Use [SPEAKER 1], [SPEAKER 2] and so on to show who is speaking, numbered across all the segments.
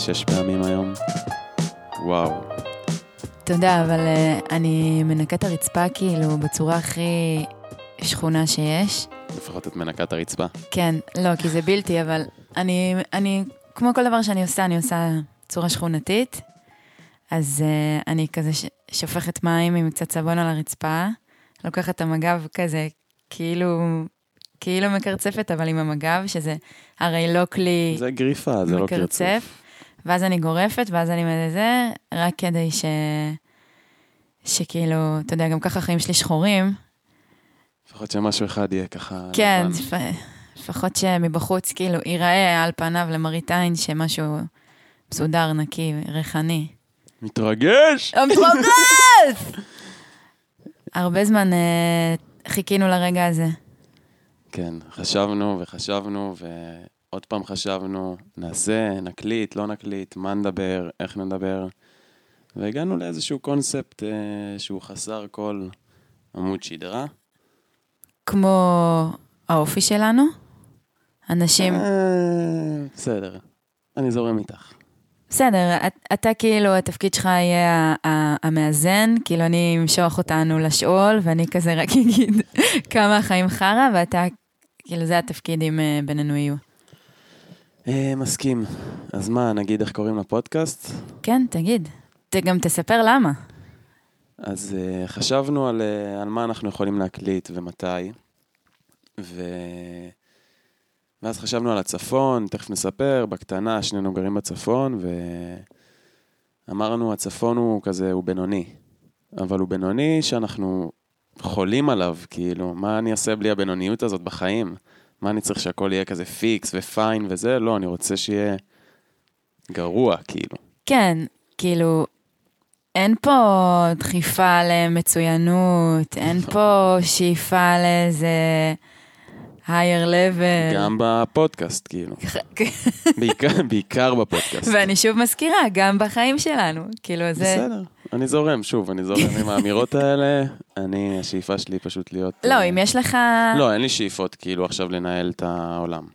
[SPEAKER 1] שש פעמים היום. וואו.
[SPEAKER 2] תודה, אבל uh, אני מנקה את הרצפה כאילו בצורה הכי שכונה שיש.
[SPEAKER 1] לפחות את מנקה את הרצפה.
[SPEAKER 2] כן, לא, כי זה בלתי, אבל אני, אני, כמו כל דבר שאני עושה, אני עושה צורה שכונתית. אז uh, אני כזה ש- שופכת מים עם קצת סבון על הרצפה, לוקחת את המגב כזה, כאילו, כאילו מקרצפת, אבל עם המגב, שזה הרי לא כלי...
[SPEAKER 1] זה גריפה, זה לא קרצוף.
[SPEAKER 2] ואז אני גורפת, ואז אני מזה, רק כדי ש... שכאילו, אתה יודע, גם ככה החיים שלי שחורים.
[SPEAKER 1] לפחות שמשהו אחד יהיה ככה...
[SPEAKER 2] כן, לפחות שמבחוץ, כאילו, ייראה על פניו למראית עין שמשהו מסודר, נקי, ריחני.
[SPEAKER 1] מתרגש!
[SPEAKER 2] המתרגש! הרבה זמן אה, חיכינו לרגע הזה.
[SPEAKER 1] כן, חשבנו וחשבנו, ועוד פעם חשבנו, נעשה, נקליט, לא נקליט, מה נדבר, איך נדבר. והגענו לאיזשהו קונספט אה, שהוא חסר כל עמוד שדרה.
[SPEAKER 2] כמו האופי שלנו, אנשים...
[SPEAKER 1] אה, בסדר, אני זורם איתך.
[SPEAKER 2] בסדר, את, אתה כאילו, התפקיד שלך יהיה המאזן, כאילו אני אמשוך אותנו לשאול, ואני כזה רק אגיד כמה החיים חרא, ואתה, כאילו זה התפקידים אה, בינינו יהיו.
[SPEAKER 1] אה, מסכים. אז מה, נגיד איך קוראים לפודקאסט?
[SPEAKER 2] כן, תגיד. גם תספר למה.
[SPEAKER 1] אז uh, חשבנו על, uh, על מה אנחנו יכולים להקליט ומתי, ו... ואז חשבנו על הצפון, תכף נספר, בקטנה, שנינו גרים בצפון, ואמרנו, הצפון הוא כזה, הוא בינוני, אבל הוא בינוני שאנחנו חולים עליו, כאילו, מה אני אעשה בלי הבינוניות הזאת בחיים? מה אני צריך שהכל יהיה כזה פיקס ופיין וזה? לא, אני רוצה שיהיה גרוע, כאילו.
[SPEAKER 2] כן, כאילו, אין פה דחיפה למצוינות, אין פה שאיפה לאיזה higher level.
[SPEAKER 1] גם בפודקאסט, כאילו. בעיקר, בעיקר בפודקאסט.
[SPEAKER 2] ואני שוב מזכירה, גם בחיים שלנו. כאילו, זה...
[SPEAKER 1] בסדר, אני זורם, שוב, אני זורם עם האמירות האלה. אני, השאיפה שלי פשוט להיות...
[SPEAKER 2] לא, אם יש לך...
[SPEAKER 1] לא, אין לי שאיפות כאילו עכשיו לנהל את העולם.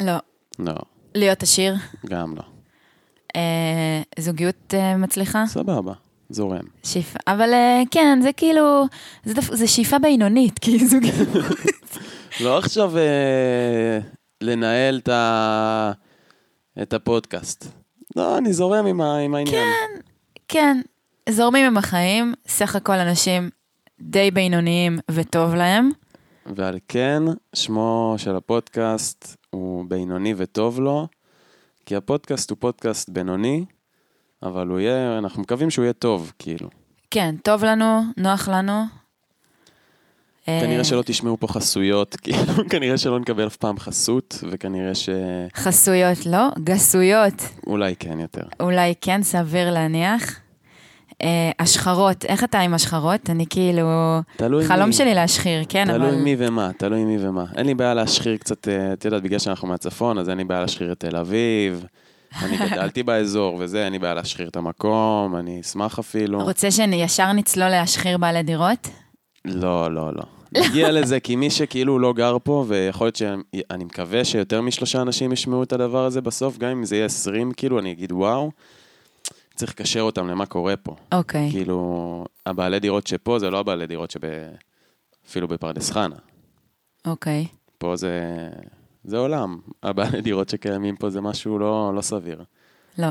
[SPEAKER 2] לא.
[SPEAKER 1] לא,
[SPEAKER 2] להיות עשיר,
[SPEAKER 1] גם לא.
[SPEAKER 2] אה, זוגיות אה, מצליחה,
[SPEAKER 1] סבבה, זורם.
[SPEAKER 2] שאיפה, אבל אה, כן, זה כאילו, זה, דף, זה שאיפה בינונית, כי זוגיות,
[SPEAKER 1] לא עכשיו לנהל את, ה... את הפודקאסט. לא, אני זורם עם, ה... עם העניין.
[SPEAKER 2] כן, זורמים עם החיים, סך הכל אנשים די בינוניים וטוב להם.
[SPEAKER 1] ועל כן, שמו של הפודקאסט הוא בינוני וטוב לו, כי הפודקאסט הוא פודקאסט בינוני, אבל הוא יהיה, אנחנו מקווים שהוא יהיה טוב, כאילו.
[SPEAKER 2] כן, טוב לנו, נוח לנו. אה,
[SPEAKER 1] כנראה שלא תשמעו פה חסויות, כאילו, כנראה שלא נקבל אף פעם חסות, וכנראה שאולי
[SPEAKER 2] חסויות לא, גסויות,
[SPEAKER 1] כן יותר.
[SPEAKER 2] אולי כן, סביר להניח. אה, השחרות, איך אתה עם השחרות? אני כאילו...
[SPEAKER 1] תלוי
[SPEAKER 2] חלום
[SPEAKER 1] מי.
[SPEAKER 2] שלי להשחיר, כן, אבל...
[SPEAKER 1] תלוי מי ומה, תלוי מי ומה. אין לי בעיה להשחיר קצת, אה, את יודעת, בגלל שאנחנו מהצפון, אז אין לי בעיה להשחיר את תל אביב. אני גדלתי באזור וזה, אין לי בעיה להשחיר את המקום, אני אשמח אפילו.
[SPEAKER 2] רוצה שישר נצלול להשחיר בעלי דירות?
[SPEAKER 1] לא, לא, לא. נגיע לזה, כי מי שכאילו לא גר פה, ויכול להיות שאני מקווה שיותר משלושה אנשים ישמעו את הדבר הזה בסוף, גם אם זה יהיה עשרים, כאילו, אני אגיד וואו, צריך לקשר אותם למה קורה פה.
[SPEAKER 2] אוקיי. Okay.
[SPEAKER 1] כאילו, הבעלי דירות שפה זה לא הבעלי דירות שב... אפילו בפרדס חנה.
[SPEAKER 2] אוקיי. Okay.
[SPEAKER 1] פה זה... זה עולם. הבעלי דירות שקיימים פה זה משהו לא, לא סביר.
[SPEAKER 2] לא.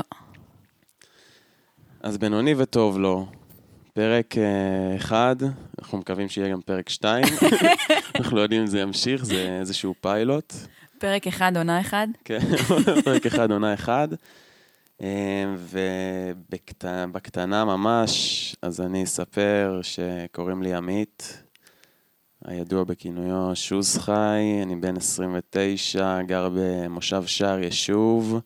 [SPEAKER 1] אז בינוני וטוב לו. פרק אה, אחד, אנחנו מקווים שיהיה גם פרק שתיים. אנחנו לא יודעים אם זה ימשיך, זה איזשהו פיילוט.
[SPEAKER 2] פרק אחד, עונה אחד.
[SPEAKER 1] כן, פרק אחד, עונה אחד. ובקטנה ממש, אז אני אספר שקוראים לי עמית, הידוע בכינויו שוז חי, אני בן 29, גר במושב שער יישוב,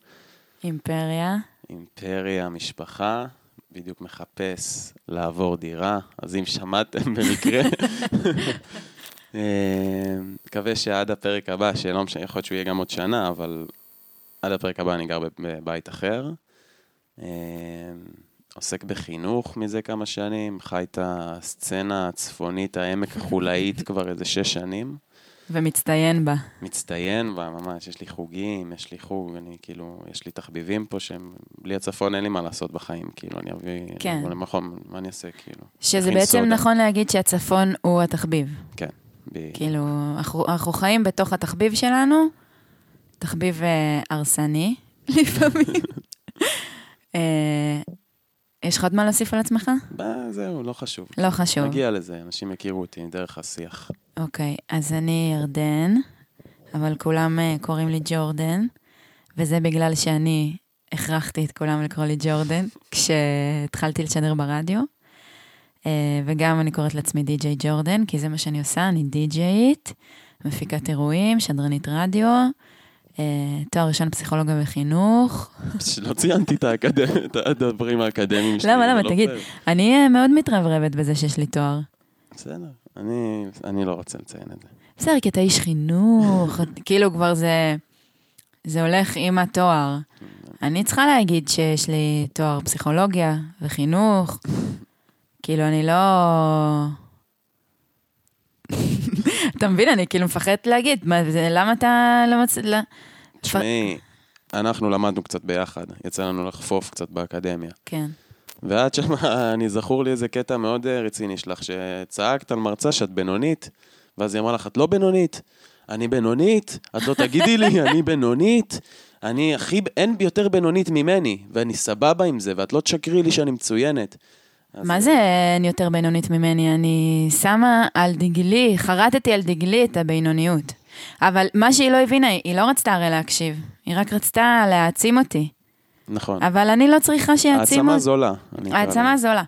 [SPEAKER 2] אימפריה.
[SPEAKER 1] אימפריה, משפחה, בדיוק מחפש לעבור דירה, אז אם שמעתם במקרה, אה, מקווה שעד הפרק הבא, שלא משנה, יכול להיות שהוא יהיה גם עוד שנה, אבל עד הפרק הבא אני גר בבית אחר. אה, עוסק בחינוך מזה כמה שנים, חי את הסצנה הצפונית, העמק החולאית כבר איזה שש שנים.
[SPEAKER 2] ומצטיין בה.
[SPEAKER 1] מצטיין בה, ממש, יש לי חוגים, יש לי חוג, אני כאילו, יש לי תחביבים פה שהם, בלי הצפון אין לי מה לעשות בחיים, כאילו, אני אביא,
[SPEAKER 2] כן.
[SPEAKER 1] אני למכון, מה אני אעשה, כאילו?
[SPEAKER 2] שזה בעצם
[SPEAKER 1] סודה.
[SPEAKER 2] נכון להגיד שהצפון הוא התחביב.
[SPEAKER 1] כן, ב-
[SPEAKER 2] כאילו, אנחנו, אנחנו חיים בתוך התחביב שלנו, תחביב אה, הרסני לפעמים. אה, יש לך עוד מה להוסיף על עצמך?
[SPEAKER 1] זהו, לא חשוב.
[SPEAKER 2] לא חשוב.
[SPEAKER 1] נגיע לזה, אנשים יכירו אותי דרך השיח.
[SPEAKER 2] אוקיי, אז אני ירדן, אבל כולם אה, קוראים לי ג'ורדן, וזה בגלל שאני הכרחתי את כולם לקרוא לי ג'ורדן כשהתחלתי לשדר ברדיו. וגם אני קוראת לעצמי די.ג'יי ג'ורדן, כי זה מה שאני עושה, אני די.ג'יית, מפיקת אירועים, שדרנית רדיו, תואר ראשון פסיכולוגיה וחינוך.
[SPEAKER 1] לא ציינתי את הדברים האקדמיים שלי.
[SPEAKER 2] למה, למה?
[SPEAKER 1] לא
[SPEAKER 2] תגיד. אני אה, מאוד מתרברבת בזה שיש לי תואר.
[SPEAKER 1] בסדר, אני אני לא רוצה לציין את זה.
[SPEAKER 2] בסדר, כי אתה איש חינוך, כאילו כבר זה, זה הולך עם התואר. אני צריכה להגיד שיש לי תואר פסיכולוגיה וחינוך. כאילו, אני לא... אתה מבין, אני כאילו מפחדת להגיד, מה, זה, למה אתה לא מצ... לא...
[SPEAKER 1] תשמעי, אנחנו למדנו קצת ביחד, יצא לנו לחפוף קצת באקדמיה.
[SPEAKER 2] כן.
[SPEAKER 1] ואת שם, אני זכור לי איזה קטע מאוד אה, רציני שלך, שצעקת על מרצה שאת בינונית, ואז היא אמרה לך, את לא בינונית, אני בינונית, את לא תגידי לי, אני בינונית, אני הכי, אין יותר בינונית ממני, ואני סבבה עם זה, ואת לא תשקרי לי שאני מצוינת.
[SPEAKER 2] מה זה אין יותר בינונית ממני? אני שמה על דגלי, חרטתי על דגלי את הבינוניות. אבל מה שהיא לא הבינה, היא לא רצתה הרי להקשיב, היא רק רצתה להעצים אותי.
[SPEAKER 1] נכון.
[SPEAKER 2] אבל אני לא צריכה שיעצימו
[SPEAKER 1] העצמה. זולה. אני
[SPEAKER 2] העצמה. זולה.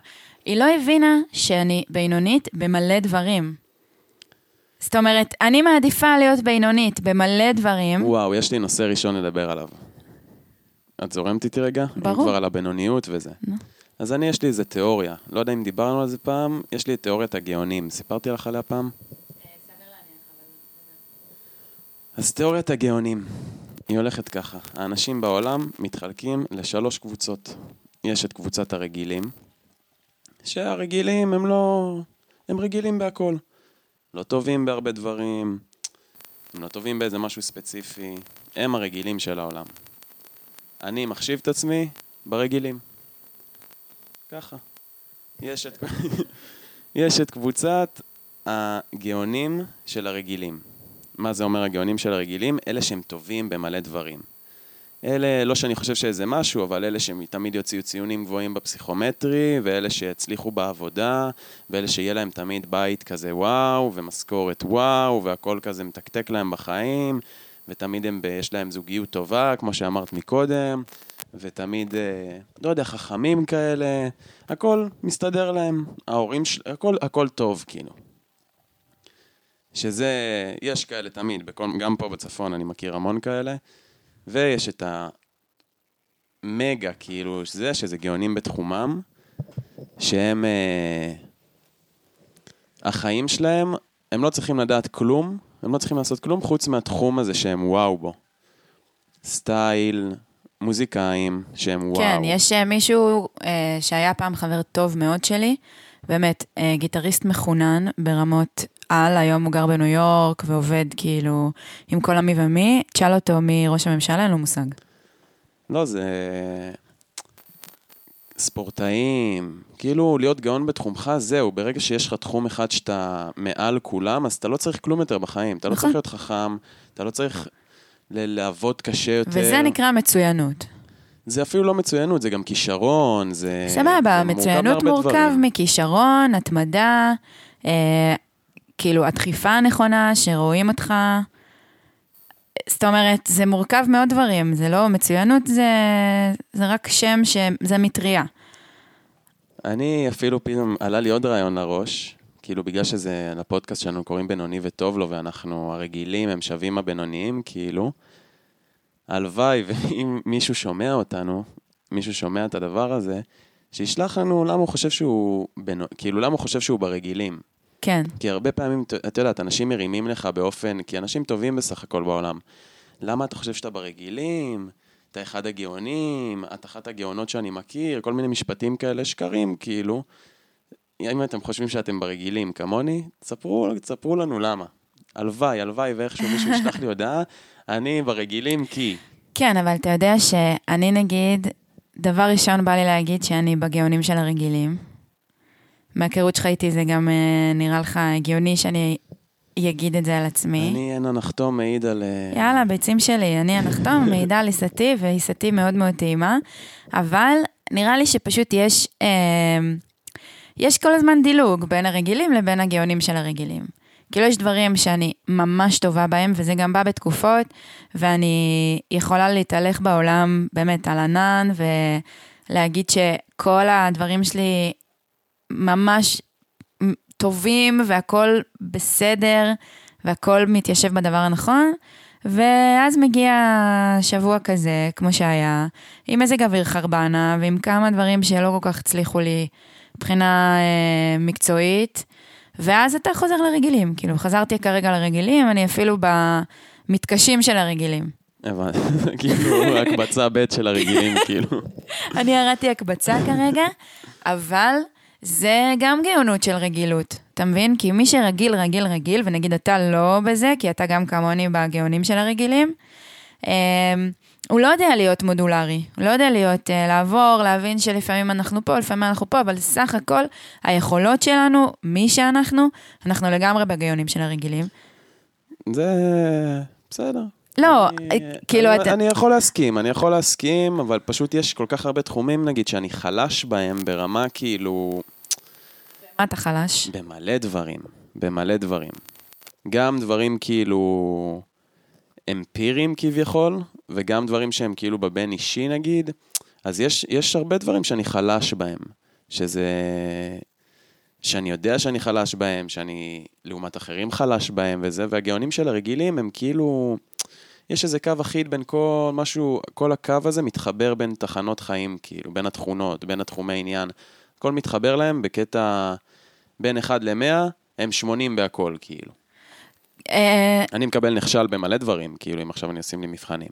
[SPEAKER 2] היא לא הבינה שאני בינונית במלא דברים. זאת אומרת, אני מעדיפה להיות בינונית במלא דברים.
[SPEAKER 1] וואו, יש לי נושא ראשון לדבר עליו. את זורמת איתי רגע?
[SPEAKER 2] ברור.
[SPEAKER 1] כבר על הבינוניות וזה.
[SPEAKER 2] נו.
[SPEAKER 1] אז אני, יש לי איזה תיאוריה. לא יודע אם דיברנו על זה פעם, יש לי את תיאוריית הגאונים. סיפרתי לך עליה פעם? אז תיאוריית הגאונים, היא הולכת ככה. האנשים בעולם מתחלקים לשלוש קבוצות. יש את קבוצת הרגילים, שהרגילים הם לא... הם רגילים בהכל. לא טובים בהרבה דברים, הם לא טובים באיזה משהו ספציפי, הם הרגילים של העולם. אני מחשיב את עצמי ברגילים. ככה. יש את, יש את קבוצת הגאונים של הרגילים. מה זה אומר הגאונים של הרגילים? אלה שהם טובים במלא דברים. אלה, לא שאני חושב שזה משהו, אבל אלה שתמיד יוציאו ציונים גבוהים בפסיכומטרי, ואלה שיצליחו בעבודה, ואלה שיהיה להם תמיד בית כזה וואו, ומשכורת וואו, והכל כזה מתקתק להם בחיים, ותמיד הם, יש להם זוגיות טובה, כמו שאמרת מקודם, ותמיד, אה, לא יודע, חכמים כאלה, הכל מסתדר להם, ההורים, של, הכל, הכל טוב, כאילו. שזה, יש כאלה תמיד, בכל, גם פה בצפון אני מכיר המון כאלה, ויש את המגה, כאילו, שזה, שזה גאונים בתחומם, שהם, אה, החיים שלהם, הם לא צריכים לדעת כלום, הם לא צריכים לעשות כלום חוץ מהתחום הזה שהם וואו בו. סטייל, מוזיקאים, שהם וואו.
[SPEAKER 2] כן, יש אה, מישהו אה, שהיה פעם חבר טוב מאוד שלי, באמת, אה, גיטריסט מחונן ברמות על, היום הוא גר בניו יורק ועובד כאילו עם כל המי ומי, תשאל אותו מראש הממשלה, אין לו מושג.
[SPEAKER 1] לא, זה... ספורטאים, כאילו להיות גאון בתחומך, זהו, ברגע שיש לך תחום אחד שאתה מעל כולם, אז אתה לא צריך כלום יותר בחיים. אתה לא
[SPEAKER 2] נכון.
[SPEAKER 1] צריך להיות חכם, אתה לא צריך לעבוד קשה יותר.
[SPEAKER 2] וזה נקרא מצוינות.
[SPEAKER 1] זה אפילו לא מצוינות, זה גם כישרון, זה...
[SPEAKER 2] סבבה,
[SPEAKER 1] מורכב
[SPEAKER 2] מצוינות מורכב. מכישרון, התמדה, אה, כאילו הדחיפה הנכונה, שרואים אותך. זאת אומרת, זה מורכב מאוד דברים, זה לא מצוינות, זה, זה רק שם שזה מטריה.
[SPEAKER 1] אני אפילו פתאום, עלה לי עוד רעיון לראש, כאילו בגלל שזה, לפודקאסט שלנו קוראים בינוני וטוב לו, ואנחנו הרגילים, הם שווים הבינוניים, כאילו. הלוואי, ואם מישהו שומע אותנו, מישהו שומע את הדבר הזה, שישלח לנו למה הוא חושב שהוא, בינו, כאילו למה הוא חושב שהוא ברגילים.
[SPEAKER 2] כן,
[SPEAKER 1] כי הרבה פעמים, את- יודעת, אנשים מרימים לך באופן, כי אנשים טובים בסך הכל בעולם. למה אתה חושב שאתה ברגילים? אתה אחד הגאונים, את אחת הגאונות שאני מכיר, כל מיני משפטים כאלה שקרים, כאילו. אם אתם חושבים שאתם ברגילים כמוני, תספרו, תספרו לנו למה. הלוואי, הלוואי ואיכשהו מישהו ישלח לי הודעה, אני ברגילים כי...
[SPEAKER 2] כן, אבל אתה יודע שאני נגיד, דבר ראשון בא לי להגיד שאני בגאונים של הרגילים. מהכירות שלך איתי זה גם אה, נראה לך הגיוני שאני אגיד את זה על עצמי.
[SPEAKER 1] אני אין הנחתום מעיד על... אה,
[SPEAKER 2] יאללה, ביצים שלי, אני הנחתום, מעידה על עיסתי, ועיסתי מאוד מאוד טעימה, אבל נראה לי שפשוט יש, אה, יש כל הזמן דילוג בין הרגילים לבין הגאונים של הרגילים. כאילו יש דברים שאני ממש טובה בהם, וזה גם בא בתקופות, ואני יכולה להתהלך בעולם באמת על ענן, ולהגיד שכל הדברים שלי ממש טובים, והכול בסדר, והכול מתיישב בדבר הנכון. ואז מגיע שבוע כזה, כמו שהיה, עם מזג אוויר חרבנה, ועם כמה דברים שלא כל כך הצליחו לי מבחינה אה, מקצועית, ואז אתה חוזר לרגילים. כאילו, חזרתי כרגע לרגילים, אני אפילו במתקשים של הרגילים.
[SPEAKER 1] הבנתי, כאילו הקבצה ב' של הרגילים, כאילו.
[SPEAKER 2] אני ירדתי הקבצה כרגע, אבל זה גם גאונות של רגילות, אתה מבין? כי מי שרגיל, רגיל, רגיל, ונגיד אתה לא בזה, כי אתה גם כמוני בגאונים של הרגילים, אמ, הוא לא יודע להיות מודולרי, הוא לא יודע להיות, uh, לעבור, להבין שלפעמים אנחנו פה, לפעמים אנחנו פה, אבל סך הכל, היכולות שלנו, מי שאנחנו, אנחנו לגמרי בגאונים של הרגילים.
[SPEAKER 1] זה בסדר.
[SPEAKER 2] לא,
[SPEAKER 1] אני,
[SPEAKER 2] אה, כאילו
[SPEAKER 1] אני,
[SPEAKER 2] אתה...
[SPEAKER 1] אני יכול להסכים, אני יכול להסכים, אבל פשוט יש כל כך הרבה תחומים, נגיד, שאני חלש בהם ברמה כאילו...
[SPEAKER 2] מה אתה חלש?
[SPEAKER 1] במלא דברים, במלא דברים. גם דברים כאילו אמפיריים כביכול, וגם דברים שהם כאילו בבין אישי נגיד, אז יש, יש הרבה דברים שאני חלש בהם, שזה... שאני יודע שאני חלש בהם, שאני לעומת אחרים חלש בהם וזה, והגאונים של הרגילים הם כאילו... יש איזה קו אחיד בין כל משהו, כל הקו הזה מתחבר בין תחנות חיים, כאילו, בין התכונות, בין התחומי עניין. הכל מתחבר להם בקטע בין 1 ל-100, הם 80 בהכל, כאילו.
[SPEAKER 2] אה,
[SPEAKER 1] אני מקבל נכשל במלא דברים, כאילו, אם עכשיו אני אשים לי מבחנים.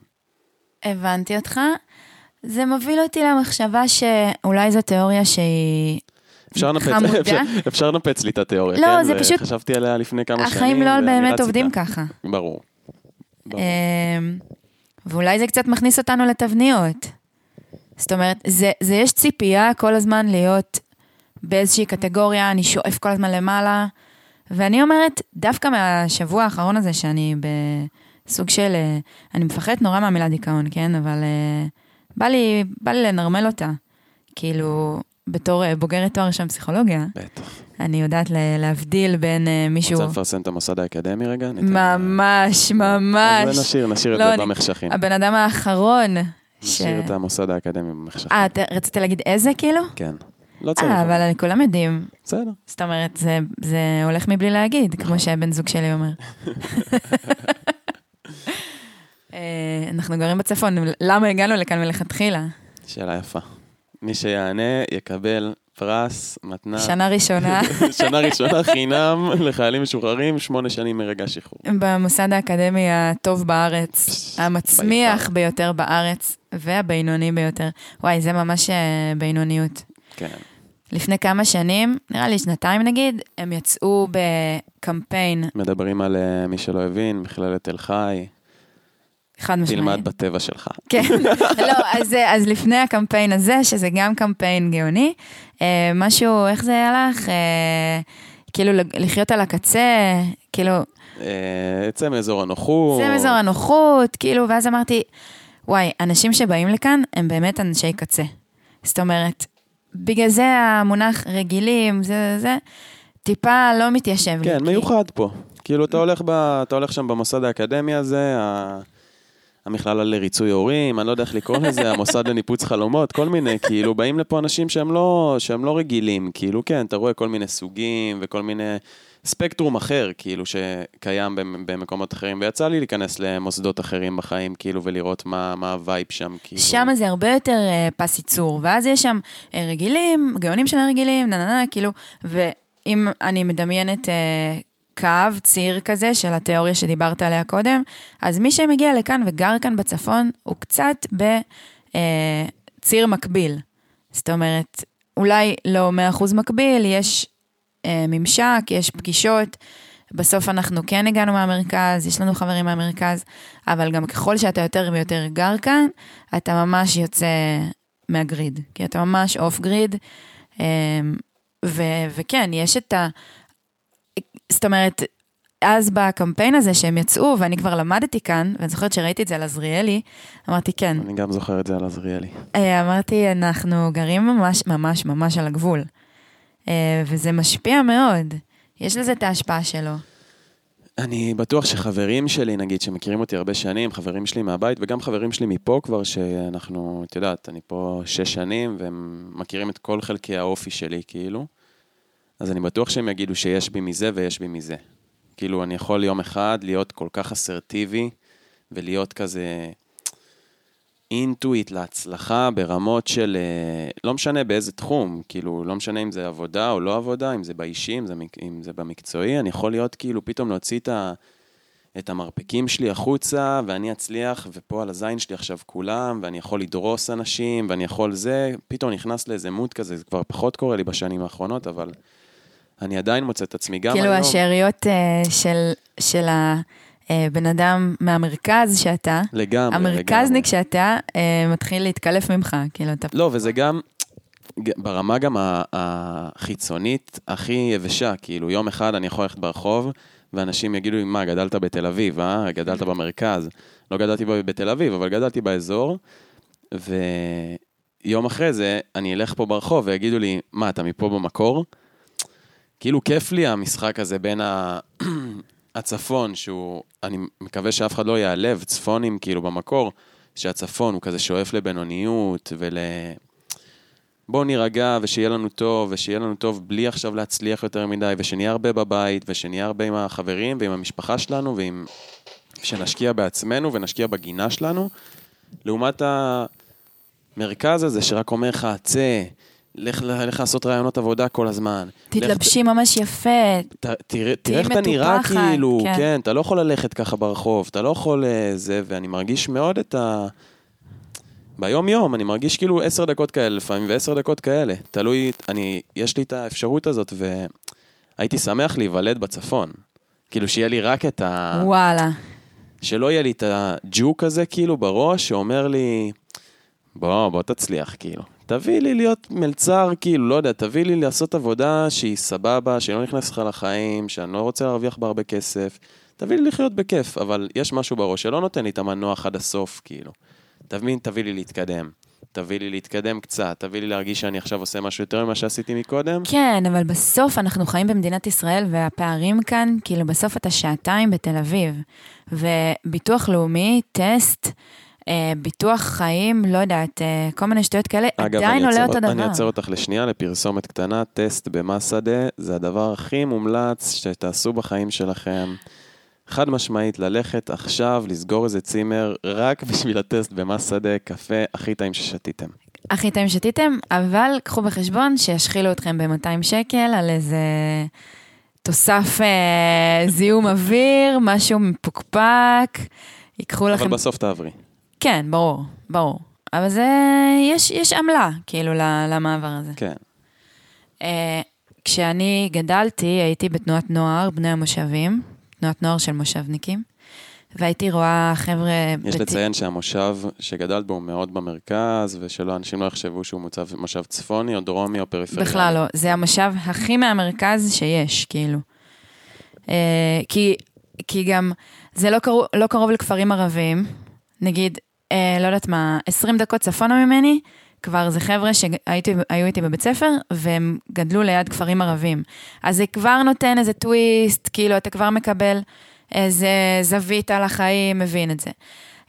[SPEAKER 2] הבנתי אותך. זה מוביל אותי למחשבה שאולי זו תיאוריה שהיא
[SPEAKER 1] אפשר לנפץ. אפשר, אפשר לנפץ לי את התיאוריה,
[SPEAKER 2] לא,
[SPEAKER 1] כן?
[SPEAKER 2] זה פשוט-
[SPEAKER 1] חשבתי עליה לפני כמה שנים.
[SPEAKER 2] החיים לא באמת עובדים
[SPEAKER 1] איתה.
[SPEAKER 2] ככה.
[SPEAKER 1] ברור. ברור.
[SPEAKER 2] אמ, ואולי זה קצת מכניס אותנו לתבניות. זאת אומרת, זה, זה יש ציפייה כל הזמן להיות באיזושהי קטגוריה, אני שואף כל הזמן למעלה, ואני אומרת, דווקא מהשבוע האחרון הזה, שאני בסוג של, אה, אני מפחדת נורא מהמילה דיכאון, כן? אבל אה, בא לי, בא לי לנרמל אותה. כאילו, בתור אה, בוגרת תואר ראשון פסיכולוגיה,
[SPEAKER 1] בטח.
[SPEAKER 2] אני יודעת לה- להבדיל בין מישהו...
[SPEAKER 1] רוצה לפרסם את המוסד האקדמי רגע?
[SPEAKER 2] ממש, ממש.
[SPEAKER 1] אז נשאיר, נשאיר את
[SPEAKER 2] לא,
[SPEAKER 1] זה
[SPEAKER 2] אני-
[SPEAKER 1] במחשכים.
[SPEAKER 2] הבן אדם האחרון.
[SPEAKER 1] נשאיר את המוסד האקדמי במחשכים.
[SPEAKER 2] אה, רצית להגיד איזה כאילו?
[SPEAKER 1] כן. לא צריך.
[SPEAKER 2] אה, אבל כולם יודעים.
[SPEAKER 1] בסדר.
[SPEAKER 2] זאת אומרת, זה, זה הולך מבלי להגיד, כמו שהבן זוג שלי אומר. אה, אנחנו גרים בצפון, למה הגענו לכאן מלכתחילה?
[SPEAKER 1] שאלה יפה. מי שיענה יקבל פרס, מתנה.
[SPEAKER 2] שנה ראשונה
[SPEAKER 1] שנה ראשונה חינם לחיילים משוחררים, שמונה שנים מרגע שחרור.
[SPEAKER 2] במוסד האקדמי הטוב בארץ, המצמיח. ביותר בארץ, והבינוני ביותר. וואי, זה ממש אה, בינוניות.
[SPEAKER 1] כן.
[SPEAKER 2] לפני כמה שנים, נראה לי שנתיים נגיד, הם יצאו בקמפיין,
[SPEAKER 1] מדברים על אה, מי שלא הבין, מכללת תל חי,
[SPEAKER 2] חד משמעית.
[SPEAKER 1] תלמד בטבע שלך.
[SPEAKER 2] כן, לא, אז, אז לפני הקמפיין הזה, שזה גם קמפיין גאוני, אה, משהו, איך זה הלך? אה, כאילו לחיות על הקצה, כאילו,
[SPEAKER 1] אה, צא מאזור הנוחות.
[SPEAKER 2] זה מאזור הנוחות, כאילו, ואז אמרתי, וואי, אנשים שבאים לכאן הם באמת אנשי קצה. זאת אומרת, בגלל זה המונח רגילים, זה, זה, טיפה לא מתיישב לי.
[SPEAKER 1] כן,
[SPEAKER 2] כי-
[SPEAKER 1] מיוחד פה. כאילו, אתה הולך, ב, אתה הולך שם במוסד האקדמי הזה, ה- המכללה לריצוי הורים, אני לא יודע איך לקרוא לזה, המוסד לניפוץ חלומות, כל מיני, כאילו, באים לפה אנשים שהם לא, שהם לא רגילים, כאילו, כן, אתה רואה כל מיני סוגים וכל מיני... ספקטרום אחר, כאילו, שקיים במ- במקומות אחרים, ויצא לי להיכנס למוסדות אחרים בחיים, כאילו, ולראות מה, מה ה vibe שם, כאילו.
[SPEAKER 2] שם זה הרבה יותר אה, פס ייצור, ואז יש שם אה, רגילים, גאונים של הרגילים, נה נה נה, כאילו, ואם אני מדמיינת אה, קו, ציר כזה של התיאוריה שדיברת עליה קודם, אז מי שמגיע לכאן וגר כאן בצפון, הוא קצת בציר מקביל. זאת אומרת, אולי לא 100% מקביל, יש אה, ממשק, יש פגישות. בסוף אנחנו כן הגענו מהמרכז, יש לנו חברים מהמרכז, אבל גם ככל שאתה יותר ויותר גר כאן, אתה ממש יוצא מהגריד, כי אתה ממש אוף גריד. אה, ו- וכן, יש את ה... זאת אומרת, אז בקמפיין הזה שהם יצאו, ואני כבר למדתי כאן, ואני זוכרת שראיתי את זה על עזריאלי, אמרתי, כן.
[SPEAKER 1] אני גם זוכר את זה על עזריאלי.
[SPEAKER 2] אה, אמרתי, אנחנו גרים ממש ממש ממש על הגבול. אה, וזה משפיע מאוד. יש לזה את ההשפעה שלו.
[SPEAKER 1] אני בטוח שחברים שלי, נגיד, שמכירים אותי הרבה שנים, חברים שלי מהבית, וגם חברים שלי מפה כבר, שאנחנו, את יודעת, אני פה שש שנים, והם מכירים את כל חלקי האופי שלי, כאילו. אז אני בטוח שהם יגידו שיש בי מזה ויש בי מזה. כאילו, אני יכול יום אחד להיות כל כך אסרטיבי, ולהיות כזה אינטואיט להצלחה ברמות של, אה, לא משנה באיזה תחום, כאילו, לא משנה אם זה עבודה או לא עבודה, אם זה באישי, אם זה, אם זה במקצועי, אני יכול להיות כאילו פתאום להוציא את, ה, את המרפקים שלי החוצה, ואני אצליח, ופה על הזין שלי עכשיו כולם, ואני יכול לדרוס אנשים, ואני יכול זה, פתאום נכנס לאיזה מוד כזה, זה כבר פחות קורה לי בשנים האחרונות, אבל אני עדיין מוצא את עצמי גם
[SPEAKER 2] כאילו
[SPEAKER 1] היום.
[SPEAKER 2] כאילו השאריות uh, של, של הבן אדם מהמרכז שאתה,
[SPEAKER 1] לגמרי,
[SPEAKER 2] המרכזניק שאתה, uh, מתחיל להתקלף ממך, כאילו אתה...
[SPEAKER 1] לא, וזה גם, ברמה גם החיצונית הכי יבשה, כאילו יום אחד אני יכול ללכת ברחוב, ואנשים יגידו לי, מה, גדלת בתל אביב, אה? גדלת במרכז. לא גדלתי בתל אביב, אבל גדלתי באזור, ויום אחרי זה אני אלך פה ברחוב ויגידו לי, מה, אתה מפה במקור? כאילו כיף לי המשחק הזה בין ה... הצפון, שהוא, אני מקווה שאף אחד לא ייעלב, צפונים כאילו במקור, שהצפון הוא כזה שואף לבינוניות ול... בואו נירגע ושיהיה לנו טוב, ושיהיה לנו טוב בלי עכשיו להצליח יותר מדי, ושנהיה הרבה בבית, ושנהיה הרבה עם החברים ועם המשפחה שלנו, ועם... שנשקיע בעצמנו ונשקיע בגינה שלנו, לעומת המרכז הזה שרק אומר לך, צא, לך, לך לעשות רעיונות עבודה כל הזמן.
[SPEAKER 2] תתלבשי לך, ממש יפה.
[SPEAKER 1] ת, תראה, תראה איך אתה נראה כאילו, כן. כן, אתה לא יכול ללכת ככה ברחוב, אתה לא יכול אה, זה, ואני מרגיש מאוד את ה... ביום-יום, אני מרגיש כאילו עשר דקות כאלה לפעמים, ועשר דקות כאלה. תלוי, אני, יש לי את האפשרות הזאת, והייתי שמח להיוולד בצפון. כאילו, שיהיה לי רק את ה...
[SPEAKER 2] וואלה.
[SPEAKER 1] שלא יהיה לי את הג'וק הזה, כאילו, בראש, שאומר לי, בוא, בוא תצליח, כאילו. תביא לי להיות מלצר, כאילו, לא יודע, תביא לי לעשות עבודה שהיא סבבה, שלא נכנס לך לחיים, שאני לא רוצה להרוויח בה הרבה כסף. תביא לי לחיות בכיף, אבל יש משהו בראש שלא נותן לי את המנוח עד הסוף, כאילו. תבין, תביא לי להתקדם. תביא לי להתקדם קצת, תביא לי להרגיש שאני עכשיו עושה משהו יותר ממה שעשיתי מקודם.
[SPEAKER 2] כן, אבל בסוף אנחנו חיים במדינת ישראל, והפערים כאן, כאילו בסוף אתה שעתיים בתל אביב. וביטוח לאומי, טסט, ביטוח חיים, לא יודעת, אה, כל מיני שטויות כאלה, אגב, עדיין עולה אותו דבר.
[SPEAKER 1] אני אעצר אותך לשנייה לפרסומת קטנה, טסט במסעדה, זה הדבר הכי מומלץ שתעשו בחיים שלכם. חד משמעית, ללכת עכשיו, לסגור איזה צימר, רק בשביל הטסט במסעדה, קפה הכי טעים ששתיתם.
[SPEAKER 2] הכי טעים שתיתם, אבל קחו בחשבון שישחילו אתכם ב-200 שקל על איזה תוסף אה, זיהום אוויר, משהו מפוקפק, ייקחו
[SPEAKER 1] אבל
[SPEAKER 2] לכם...
[SPEAKER 1] אבל בסוף תעברי.
[SPEAKER 2] כן, ברור, ברור. אבל זה, יש, יש עמלה, כאילו, למעבר הזה.
[SPEAKER 1] כן.
[SPEAKER 2] Uh, כשאני גדלתי, הייתי בתנועת נוער, בני המושבים, תנועת נוער של מושבניקים, והייתי רואה חבר'ה...
[SPEAKER 1] יש בת... לציין שהמושב שגדלת בו הוא מאוד במרכז, ושלא, אנשים לא יחשבו שהוא מוצב, מושב צפוני או דרומי או פריפריה.
[SPEAKER 2] בכלל לא, זה המושב הכי מהמרכז שיש, כאילו. Uh, כי, כי גם זה לא, קרוב, לא קרוב לכפרים ערביים, נגיד, לא יודעת מה, 20 דקות צפונה ממני, כבר זה חבר'ה שהיו איתי בבית ספר, והם גדלו ליד כפרים ערבים. אז זה כבר נותן איזה טוויסט, כאילו, אתה כבר מקבל איזה זווית על החיים, מבין את זה.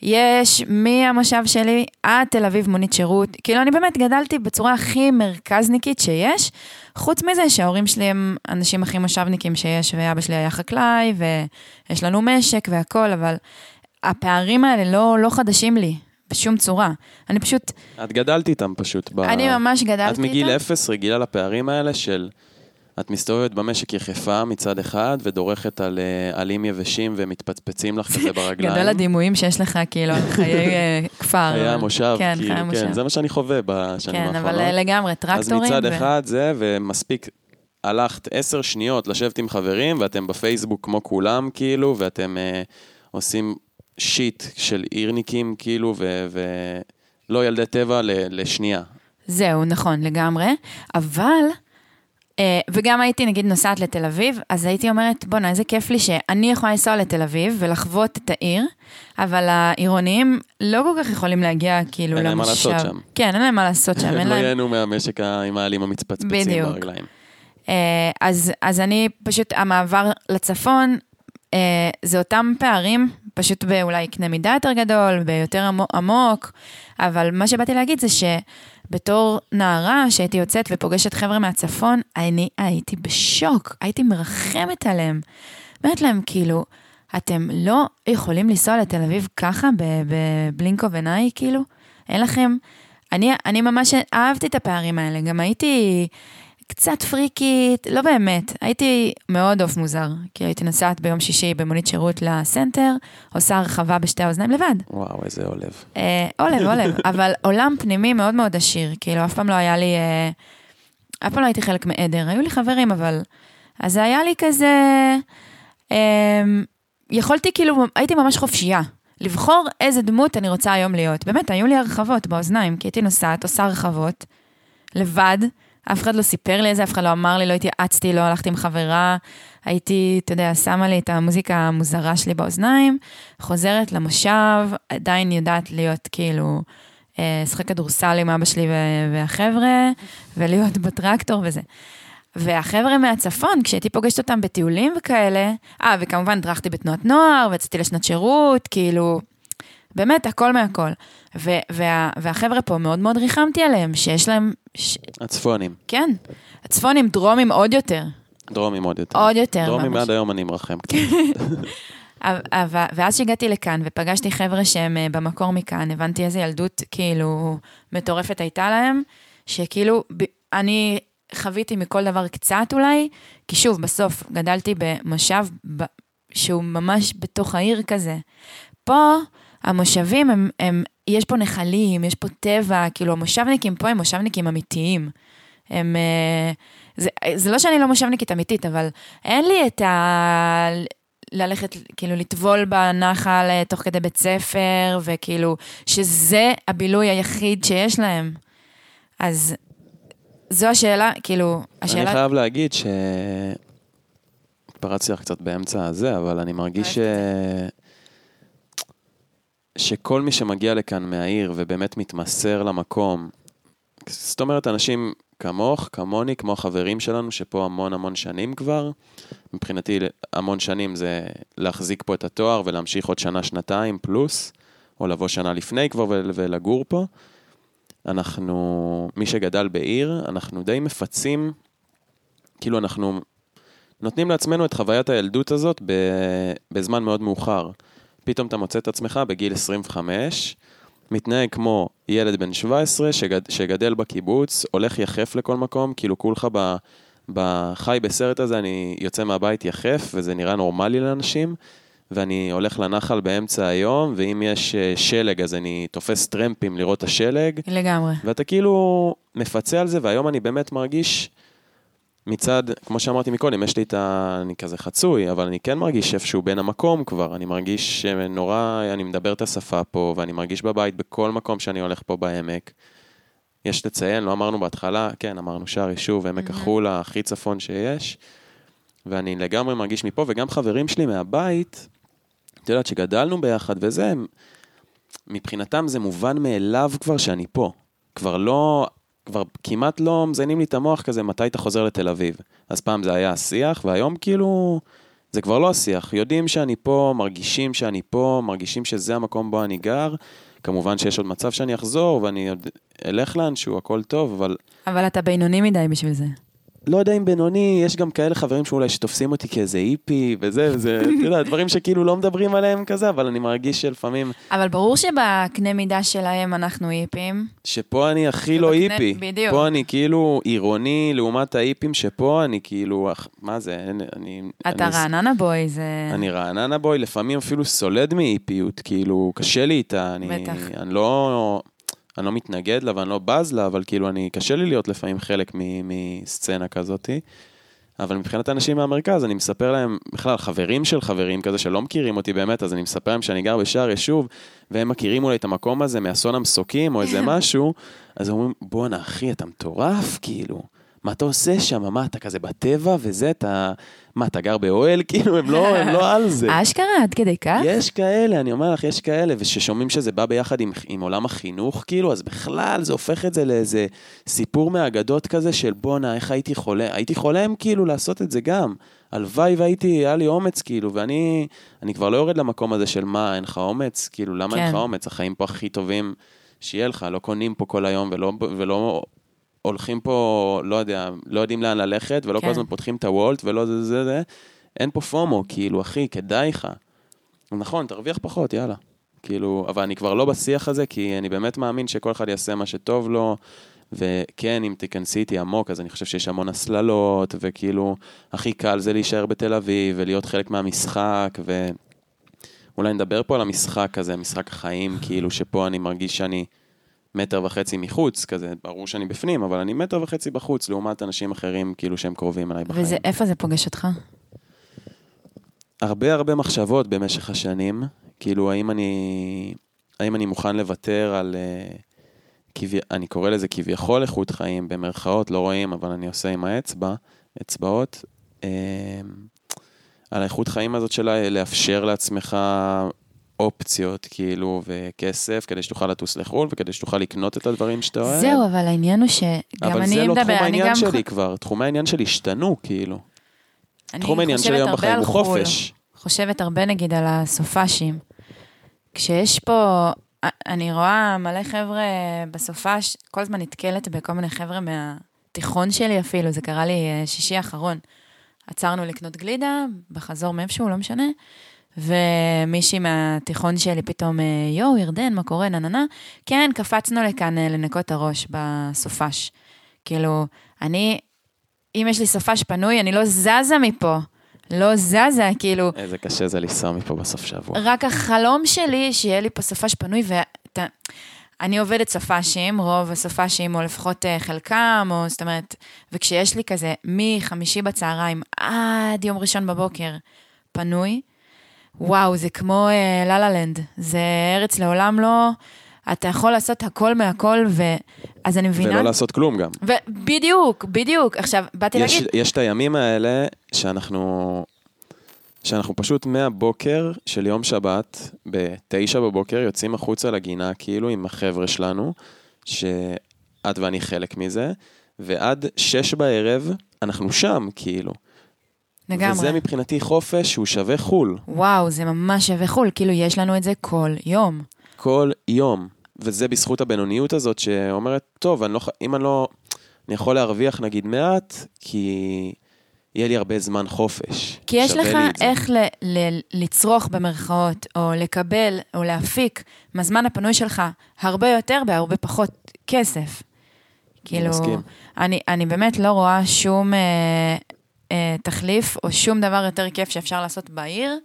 [SPEAKER 2] יש מהמושב שלי עד תל אביב מונית שירות, כאילו אני באמת גדלתי בצורה הכי מרכזניקית שיש, חוץ מזה שההורים שלי הם אנשים הכי מושבניקים שיש, ואבא שלי היה חקלאי, ויש לנו משק והכול, אבל הפערים האלה לא, לא חדשים לי, בשום צורה. אני פשוט...
[SPEAKER 1] את גדלת איתם פשוט.
[SPEAKER 2] ב... אני ממש גדלתי איתם.
[SPEAKER 1] את מגיל איתם. אפס רגילה לפערים האלה של את מסתובבת במשק יחפה מצד אחד, ודורכת על אה, עלים יבשים ומתפצפצים לך כזה ברגליים.
[SPEAKER 2] גדול הדימויים שיש לך, כאילו, על חיי אה, כפר.
[SPEAKER 1] חיי המושב,
[SPEAKER 2] כן,
[SPEAKER 1] כאילו,
[SPEAKER 2] חיי.
[SPEAKER 1] כן, זה מה שאני חווה בשנים
[SPEAKER 2] כן,
[SPEAKER 1] האחרונות.
[SPEAKER 2] אבל אה, לגמרי,
[SPEAKER 1] אז
[SPEAKER 2] טרקטורים.
[SPEAKER 1] מצד
[SPEAKER 2] ו-
[SPEAKER 1] אחד זה, ומספיק, הלכת עשר שניות לשבת עם חברים, ואתם בפייסבוק כמו כולם, כאילו, ואתם אה, עושים שיט של עירניקים, כאילו, ו- ולא ילדי טבע ל- לשנייה.
[SPEAKER 2] זהו, נכון, לגמרי. אבל, אה, וגם הייתי נגיד נוסעת לתל אביב, אז הייתי אומרת, בואנה, איזה כיף לי שאני יכולה לנסוע לתל אביב ולחוות את העיר, אבל העירוניים לא כל כך יכולים להגיע כאילו
[SPEAKER 1] אין
[SPEAKER 2] למושב.
[SPEAKER 1] להם מה לעשות שם.
[SPEAKER 2] כן, אין להם מה לעשות שם,
[SPEAKER 1] הם
[SPEAKER 2] אין
[SPEAKER 1] לא
[SPEAKER 2] להם...
[SPEAKER 1] ייהנו מהמשק ה- עם העלים המצפצפצים. ברגליים.
[SPEAKER 2] אה, אז, אז אני פשוט, המעבר לצפון, זה אותם פערים, פשוט באולי קנה מידה יותר גדול, ביותר עמו- עמוק, אבל מה שבאתי להגיד זה שבתור נערה שהייתי יוצאת ופוגשת חבר'ה מהצפון, אני הייתי בשוק, הייתי מרחמת עליהם. אומרת להם, כאילו, אתם לא יכולים לנסוע לתל אביב ככה, בבלינקו ונאי, כאילו? אין לכם... אני, אני ממש אהבתי את הפערים האלה, גם הייתי קצת פריקית, לא באמת, הייתי מאוד עוף מוזר, כי הייתי נוסעת ביום שישי במונית שירות לסנטר, עושה הרחבה בשתי האוזניים לבד.
[SPEAKER 1] וואו, איזה עולב.
[SPEAKER 2] אה, עולב, עולב, אבל עולם פנימי מאוד מאוד עשיר, כאילו אף פעם לא היה לי, אה, אף פעם לא הייתי חלק מעדר, היו לי חברים, אבל... אז זה היה לי כזה, אה, יכולתי כאילו, הייתי ממש חופשייה. לבחור איזה דמות אני רוצה היום להיות. באמת, היו לי הרחבות באוזניים, כי הייתי נוסעת, עושה הרחבות, לבד, אף אחד לא סיפר לי את זה, אף אחד לא אמר לי, לא התייעצתי, לא הלכתי עם חברה, הייתי, אתה יודע, שמה לי את המוזיקה המוזרה שלי באוזניים, חוזרת למושב, עדיין יודעת להיות כאילו, אה, לשחק כדורסל עם אבא שלי והחבר'ה, ולהיות בטרקטור וזה. והחבר'ה מהצפון, כשהייתי פוגשת אותם בטיולים וכאלה, אה, וכמובן דרכתי בתנועת נוער, ויצאתי לשנת שירות, כאילו, באמת, הכל מהכל. ו- וה- והחבר'ה פה, מאוד מאוד ריחמתי עליהם, שיש להם, ש-
[SPEAKER 1] הצפונים,
[SPEAKER 2] כן, הצפונים, דרומים עוד יותר,
[SPEAKER 1] דרומים עוד יותר.
[SPEAKER 2] עוד יותר.
[SPEAKER 1] דרומים
[SPEAKER 2] ממש.
[SPEAKER 1] עד היום אני מרחם קצת.
[SPEAKER 2] אבל- ואז שהגעתי לכאן ופגשתי חבר'ה שהם אה, במקור מכאן, הבנתי איזה ילדות כאילו מטורפת הייתה להם, שכאילו אני חוויתי מכל דבר קצת אולי, כי שוב, בסוף גדלתי במושב שהוא ממש בתוך העיר כזה. פה המושבים הם, הם, יש פה נחלים, יש פה טבע, כאילו המושבניקים פה הם מושבניקים אמיתיים. הם... אה, זה, זה לא שאני לא מושבניקית אמיתית, אבל אין לי את ה... ללכת, כאילו, לטבול בנחל אה, תוך כדי בית ספר, וכאילו, שזה הבילוי היחיד שיש להם. אז זו השאלה, כאילו,
[SPEAKER 1] אני
[SPEAKER 2] השאלה...
[SPEAKER 1] חייב להגיד ש... התפרצתי לך קצת באמצע הזה, אבל אני מרגיש ש... שכל מי שמגיע לכאן מהעיר ובאמת מתמסר למקום, זאת אומרת, אנשים כמוך, כמוני, כמו החברים שלנו, שפה המון המון שנים כבר, מבחינתי המון שנים זה להחזיק פה את התואר ולהמשיך עוד שנה, שנתיים פלוס, או לבוא שנה לפני כבר ול- ולגור פה. אנחנו, מי שגדל בעיר, אנחנו די מפצים, כאילו אנחנו נותנים לעצמנו את חוויית הילדות הזאת בזמן מאוד מאוחר. פתאום אתה מוצא את עצמך בגיל 25, מתנהג כמו ילד בן 17 שגד, שגדל בקיבוץ, הולך יחף לכל מקום, כאילו כולך ב, בחי בסרט הזה, אני יוצא מהבית יחף, וזה נראה נורמלי לאנשים, ואני הולך לנחל באמצע היום, ואם יש אה, שלג אז אני תופס טרמפים לראות את השלג,
[SPEAKER 2] לגמרי.
[SPEAKER 1] ואתה כאילו מפצה על זה, והיום אני באמת מרגיש מצד, כמו שאמרתי מקודם, יש לי את ה... אני כזה חצוי, אבל אני כן מרגיש איפשהו בין המקום כבר. אני מרגיש שנורא, אני מדבר את השפה פה, ואני מרגיש בבית בכל מקום שאני הולך פה בעמק. יש לציין, לא אמרנו בהתחלה, כן, אמרנו שער יישוב, עמק החולה, הכי צפון שיש. ואני לגמרי מרגיש מפה, וגם חברים שלי מהבית, את יודעת, שגדלנו ביחד וזה, מבחינתם זה מובן מאליו כבר שאני פה. כבר לא, כבר כמעט לא מזיינים לי את המוח כזה, מתי אתה חוזר לתל אביב. אז פעם זה היה השיח, והיום כאילו, זה כבר לא השיח. יודעים שאני פה, מרגישים שאני פה, מרגישים שזה המקום בו אני גר. כמובן שיש עוד מצב שאני אחזור, ואני עוד אלך לאנשהו, הכל טוב, אבל
[SPEAKER 2] אבל אתה בינוני מדי בשביל זה.
[SPEAKER 1] לא יודע אם בינוני, יש גם כאלה חברים שאולי שתופסים אותי כאיזה היפי וזה, וזה, אתה יודע, דברים שכאילו לא מדברים עליהם כזה, אבל אני מרגיש שלפעמים,
[SPEAKER 2] אבל ברור שבקנה מידה שלהם אנחנו היפים.
[SPEAKER 1] שפה אני הכי לא היפי.
[SPEAKER 2] בדיוק.
[SPEAKER 1] פה אני כאילו עירוני לעומת ההיפים, שפה אני כאילו, מה זה, אני...
[SPEAKER 2] אתה
[SPEAKER 1] אני-
[SPEAKER 2] רעננה בוי, זה...
[SPEAKER 1] אני רעננה בוי, לפעמים אפילו סולד מהיפיות, כאילו, קשה לי איתה, אני,
[SPEAKER 2] בטח.
[SPEAKER 1] אני לא... אני לא מתנגד לה ואני לא בז לה, אבל כאילו, אני, קשה לי להיות לפעמים חלק מסצנה כזאתי. אבל מבחינת אנשים מהמרכז, אני מספר להם, בכלל, חברים של חברים כזה שלא מכירים אותי באמת, אז אני מספר להם שאני גר בשער יישוב, והם מכירים אולי את המקום הזה מאסון המסוקים או איזה משהו, אז הם אומרים, בואנה, אחי, אתה מטורף, כאילו. מה אתה עושה שם? מה, אתה כזה בטבע וזה, אתה... מה, אתה גר באוהל? כאילו, הם לא, הם לא על זה.
[SPEAKER 2] אשכרה, עד כדי כך?
[SPEAKER 1] יש כאלה, אני אומר לך, יש כאלה, וששומעים שזה בא ביחד עם, עם עולם החינוך, כאילו, אז בכלל זה הופך את זה לאיזה סיפור מהאגדות כזה של בואנה, איך הייתי חולם, הייתי חולם כאילו לעשות את זה גם. הלוואי והייתי, היה לי אומץ, כאילו, ואני אני כבר לא יורד למקום הזה של מה, אין לך אומץ? כאילו, למה אין לך
[SPEAKER 2] כן.
[SPEAKER 1] אומץ? החיים פה הכי טובים שיהיה לך, לא קונים פה כל היום ולא, ולא הולכים פה, לא יודע, לא יודעים לאן ללכת, ולא
[SPEAKER 2] כן.
[SPEAKER 1] כל הזמן פותחים את הוולט, ולא זה זה זה. אין פה פומו, כאילו, אחי, כדאי לך. נכון, תרוויח פחות, יאללה. כאילו, אבל אני כבר לא בשיח הזה, כי אני באמת מאמין שכל אחד יעשה מה שטוב לו, וכן, אם תיכנסי איתי עמוק, אז אני חושב שיש המון הסללות, וכאילו, הכי קל זה להישאר בתל אביב, ולהיות חלק מהמשחק, ואולי נדבר פה על המשחק הזה, משחק החיים, כאילו, שפה אני מרגיש שאני מטר וחצי מחוץ, כזה, ברור שאני בפנים, אבל אני מטר וחצי בחוץ, לעומת אנשים אחרים, כאילו, שהם קרובים אליי בחיים.
[SPEAKER 2] וזה, איפה זה פוגש אותך?
[SPEAKER 1] הרבה הרבה מחשבות במשך השנים, כאילו האם אני, האם אני מוכן לוותר על, uh, כבי, אני קורא לזה כביכול איכות חיים, במרכאות, לא רואים, אבל אני עושה עם האצבע, אצבעות, uh, על האיכות חיים הזאת שלה, לאפשר לעצמך אופציות, כאילו, וכסף, כדי שתוכל לטוס לחו"ל, וכדי שתוכל לקנות את הדברים שאתה אוהב.
[SPEAKER 2] זהו, אבל העניין הוא שגם
[SPEAKER 1] אבל
[SPEAKER 2] אני
[SPEAKER 1] זה לא
[SPEAKER 2] מדבר,
[SPEAKER 1] תחום
[SPEAKER 2] אני
[SPEAKER 1] העניין
[SPEAKER 2] גם...
[SPEAKER 1] שלי כבר, תחומי העניין שלי השתנו, כאילו.
[SPEAKER 2] אני
[SPEAKER 1] תחום העניין שלי היום בחיים הוא
[SPEAKER 2] חו"ל.
[SPEAKER 1] חופש.
[SPEAKER 2] חושבת הרבה נגיד על הסופאשים. כשיש פה, אני רואה מלא חבר'ה בסופש, כל הזמן נתקלת בכל מיני חבר'ה מהתיכון שלי אפילו, זה קרה לי אה, שישי האחרון. עצרנו לקנות גלידה, בחזור מאיפשהו, לא משנה, ומישהי מהתיכון שלי פתאום, אה, יואו, ירדן, מה קורה, נה נה נה. כן, קפצנו לכאן אה, לנקות הראש בסופש. כאילו, אני, אם יש לי סופש פנוי, אני לא זזה מפה. לא זזה, כאילו,
[SPEAKER 1] איזה קשה זה לנסוע מפה בסוף שבוע.
[SPEAKER 2] רק החלום שלי, שיהיה לי פה סופש פנוי, ואתה... אני עובדת סופשים, רוב הסופשים, או לפחות אה, חלקם, או זאת אומרת, וכשיש לי כזה מחמישי בצהריים עד יום ראשון בבוקר פנוי, וואו, זה כמו אה, לה לה לנד, זה ארץ לעולם לא, אתה יכול לעשות הכל מהכל, ואז אני מבינה...
[SPEAKER 1] ולא לעשות כלום גם.
[SPEAKER 2] ובדיוק, בדיוק. עכשיו, באתי
[SPEAKER 1] יש,
[SPEAKER 2] להגיד,
[SPEAKER 1] יש את הימים האלה שאנחנו, שאנחנו פשוט מהבוקר של יום שבת, בתשע בבוקר, יוצאים החוצה לגינה, כאילו עם החבר'ה שלנו, שאת ואני חלק מזה, ועד שש בערב אנחנו שם, כאילו.
[SPEAKER 2] לגמרי.
[SPEAKER 1] וזה מבחינתי חופש שהוא שווה חו"ל.
[SPEAKER 2] וואו, זה ממש שווה חו"ל, כאילו, יש לנו את זה כל יום.
[SPEAKER 1] כל יום. וזה בזכות הבינוניות הזאת שאומרת, טוב, אני לא, אם אני לא... אני יכול להרוויח נגיד מעט, כי יהיה לי הרבה זמן חופש.
[SPEAKER 2] כי יש לך. איך ל- ל- לצרוך במרכאות, או לקבל, או להפיק מהזמן הפנוי שלך הרבה יותר בהרבה פחות כסף. כאילו,
[SPEAKER 1] מסכים.
[SPEAKER 2] אני, אני באמת לא רואה שום אה, אה, תחליף, או שום דבר יותר כיף שאפשר לעשות בעיר,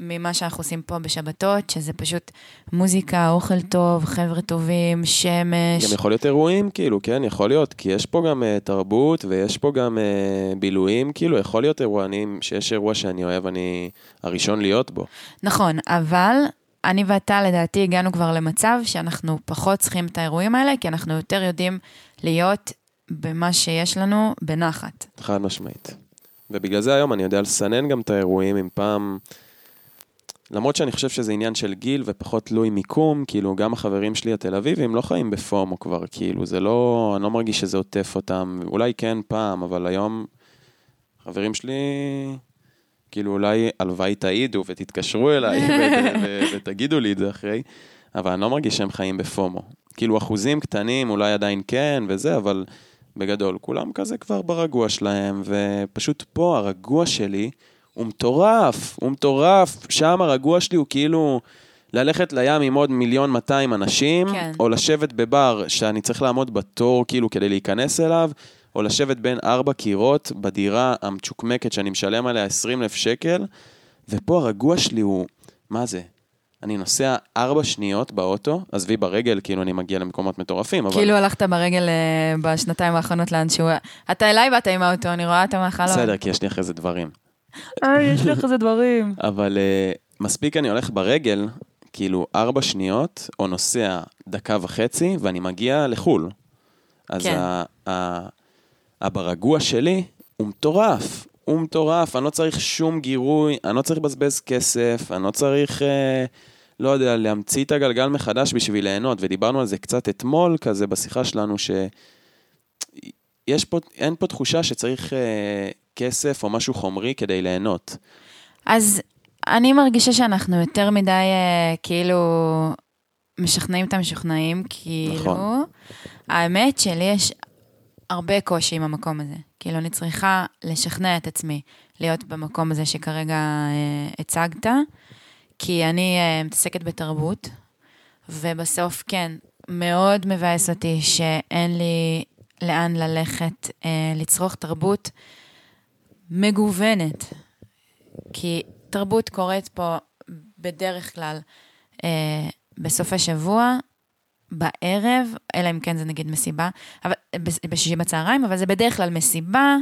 [SPEAKER 2] ממה שאנחנו עושים פה בשבתות, שזה פשוט מוזיקה, אוכל טוב, חבר'ה טובים, שמש.
[SPEAKER 1] גם יכול להיות אירועים, כאילו, כן, יכול להיות, כי יש פה גם uh, תרבות ויש פה גם uh, בילויים, כאילו, יכול להיות אירוע, אני, שיש אירוע שאני אוהב, אני הראשון להיות בו.
[SPEAKER 2] נכון, אבל אני ואתה לדעתי הגענו כבר למצב שאנחנו פחות צריכים את האירועים האלה, כי אנחנו יותר יודעים להיות במה שיש לנו בנחת.
[SPEAKER 1] חד משמעית. ובגלל זה היום אני יודע לסנן גם את האירועים, אם פעם... למרות שאני חושב שזה עניין של גיל ופחות תלוי מיקום, כאילו גם החברים שלי התל אביבים לא חיים בפומו כבר, כאילו זה לא, אני לא מרגיש שזה עוטף אותם, אולי כן פעם, אבל היום חברים שלי, כאילו אולי הלוואי תעידו ותתקשרו אליי ותגידו לי את זה אחרי, אבל אני לא מרגיש שהם חיים בפומו. כאילו אחוזים קטנים אולי עדיין כן וזה, אבל בגדול. כולם כזה כבר ברגוע שלהם, ופשוט פה הרגוע שלי הוא מטורף, הוא מטורף. שם הרגוע שלי הוא כאילו ללכת לים עם עוד מיליון 200 אנשים,
[SPEAKER 2] כן.
[SPEAKER 1] או לשבת בבר שאני צריך לעמוד בתור כאילו כדי להיכנס אליו, או לשבת בין ארבע קירות בדירה המצ'וקמקת שאני משלם עליה 20 אלף שקל, ופה הרגוע שלי הוא, מה זה? אני נוסע ארבע שניות באוטו, עזבי ברגל, כאילו אני מגיע למקומות מטורפים, אבל...
[SPEAKER 2] כאילו הלכת ברגל אה, בשנתיים האחרונות לאנשהו. אתה אליי באת עם האוטו, אני רואה אתה מהחלום.
[SPEAKER 1] בסדר, כי יש לי אחרי זה דברים.
[SPEAKER 2] אה, יש לך איזה דברים.
[SPEAKER 1] אבל uh, מספיק אני הולך ברגל, כאילו ארבע שניות, או נוסע דקה וחצי, ואני מגיע לחו"ל. אז
[SPEAKER 2] כן.
[SPEAKER 1] ה- ה- הברגוע שלי הוא מטורף. הוא מטורף, אני לא צריך שום גירוי, אני לא צריך לבזבז כסף, אני לא צריך, אה, לא יודע, להמציא את הגלגל מחדש בשביל ליהנות, ודיברנו על זה קצת אתמול, כזה בשיחה שלנו, ש... יש פה, אין פה תחושה שצריך אה, כסף או משהו חומרי כדי ליהנות.
[SPEAKER 2] אז אני מרגישה שאנחנו יותר מדי אה, כאילו משכנעים את המשוכנעים, כאילו.
[SPEAKER 1] נכון.
[SPEAKER 2] האמת שלי יש הרבה קושי עם המקום הזה. כאילו, אני צריכה לשכנע את עצמי להיות במקום הזה שכרגע אה, הצגת, כי אני אה, מתעסקת בתרבות, ובסוף, כן, מאוד מבאס אותי שאין לי לאן ללכת אה, לצרוך תרבות מגוונת. כי תרבות קורית פה בדרך כלל אה, בסופי שבוע, בערב, אלא אם כן זה נגיד מסיבה, אבל, בש- בשישי בצהריים, אבל זה בדרך כלל מסיבה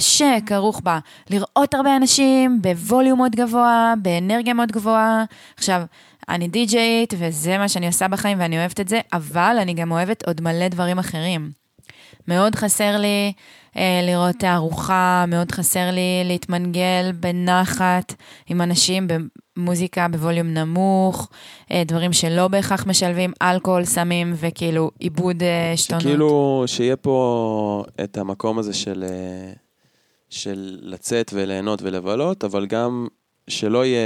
[SPEAKER 2] שכרוך בה לראות הרבה אנשים בווליום מאוד גבוה, באנרגיה מאוד גבוהה. עכשיו, אני די-ג'יית וזה מה שאני עושה בחיים ואני אוהבת את זה, אבל אני גם אוהבת עוד מלא דברים אחרים. מאוד חסר לי אה, לראות תערוכה, מאוד חסר לי להתמנגל בנחת עם אנשים במוזיקה בווליום נמוך, אה, דברים שלא בהכרח משלבים אלכוהול, סמים וכאילו עיבוד אה, שתונות.
[SPEAKER 1] שכאילו, שיהיה פה את המקום הזה של, אה, של לצאת וליהנות ולבלות, אבל גם שלא יהיה...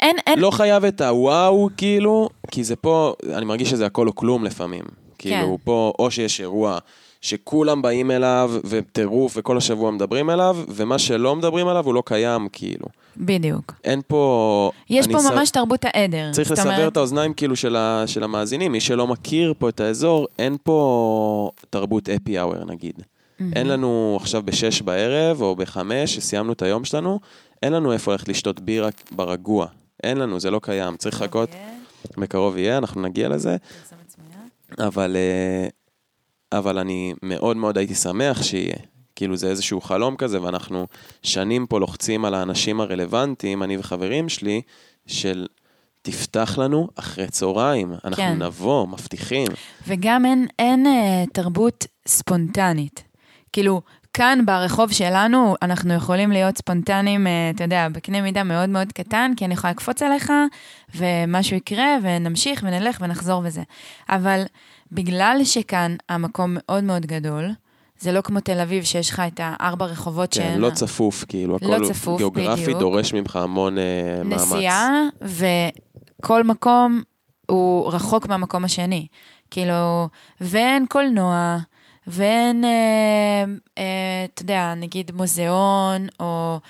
[SPEAKER 2] אין, אין,
[SPEAKER 1] לא חייב את הוואו, כאילו, כי זה פה, אני מרגיש שזה הכל או כלום לפעמים. כאילו,
[SPEAKER 2] כן.
[SPEAKER 1] פה, או שיש אירוע שכולם באים אליו, וטירוף, וכל השבוע מדברים אליו, ומה שלא מדברים עליו הוא לא קיים, כאילו.
[SPEAKER 2] בדיוק.
[SPEAKER 1] אין פה...
[SPEAKER 2] יש פה
[SPEAKER 1] ס-
[SPEAKER 2] ממש תרבות העדר.
[SPEAKER 1] צריך לסבר
[SPEAKER 2] אומרת,
[SPEAKER 1] את האוזניים כאילו של, ה, של המאזינים, מי שלא מכיר פה את האזור, אין פה תרבות אפי אאואר נגיד. אין לנו עכשיו בשש בערב או בחמש, שסיימנו את היום שלנו, אין לנו איפה ללכת לשתות בירה ברגוע. אין לנו, זה לא קיים, צריך לחכות, בקרוב יהיה, אנחנו נגיע לזה, אבל, אה, אבל אני מאוד מאוד הייתי שמח שיהיה. כאילו זה איזשהו חלום כזה, ואנחנו שנים פה לוחצים על האנשים הרלוונטיים, אני וחברים שלי, של תפתח לנו אחרי צהריים, אנחנו
[SPEAKER 2] כן.
[SPEAKER 1] נבוא, מבטיחים.
[SPEAKER 2] וגם אין, אין אה, תרבות ספונטנית. כאילו, כאן ברחוב שלנו אנחנו יכולים להיות ספונטניים, אה, אתה יודע, בקנה מידה מאוד מאוד קטן, כי אני יכולה לקפוץ עליך, ומשהו יקרה, ונמשיך ונלך ונחזור וזה. אבל בגלל שכאן המקום מאוד מאוד גדול, זה לא כמו תל אביב, שיש לך את הארבע רחובות
[SPEAKER 1] כן,
[SPEAKER 2] שאין...
[SPEAKER 1] לא צפוף, כאילו,
[SPEAKER 2] לא
[SPEAKER 1] הכל
[SPEAKER 2] צפוף,
[SPEAKER 1] גיאוגרפי
[SPEAKER 2] בדיוק.
[SPEAKER 1] דורש ממך המון אה, מאמץ.
[SPEAKER 2] נסיעה, וכל מקום הוא רחוק מהמקום השני. כאילו, ואין קולנוע, ואין, אה, אה, אתה יודע, נגיד מוזיאון, או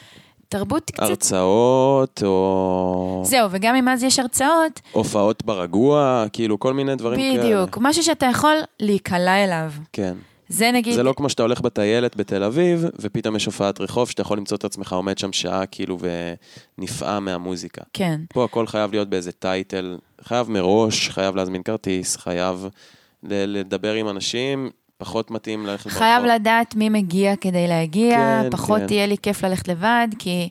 [SPEAKER 2] תרבות קצת...
[SPEAKER 1] הרצאות, או
[SPEAKER 2] זהו, וגם אם אז יש הרצאות,
[SPEAKER 1] הופעות ברגוע, כאילו, כל מיני דברים כאלה.
[SPEAKER 2] בדיוק, משהו שאתה יכול להיקלע אליו.
[SPEAKER 1] כן.
[SPEAKER 2] זה נגיד...
[SPEAKER 1] זה לא כמו שאתה הולך בטיילת בתל אביב, ופתאום יש הופעת רחוב שאתה יכול למצוא את עצמך עומד שם שעה, כאילו, ונפעם מהמוזיקה.
[SPEAKER 2] כן.
[SPEAKER 1] פה הכל חייב להיות באיזה טייטל, חייב מראש, חייב להזמין כרטיס, חייב לדבר עם אנשים, פחות מתאים ללכת
[SPEAKER 2] חייב לדעת מי מגיע כדי להגיע,
[SPEAKER 1] כן,
[SPEAKER 2] פחות
[SPEAKER 1] כן.
[SPEAKER 2] תהיה לי כיף ללכת לבד, כי...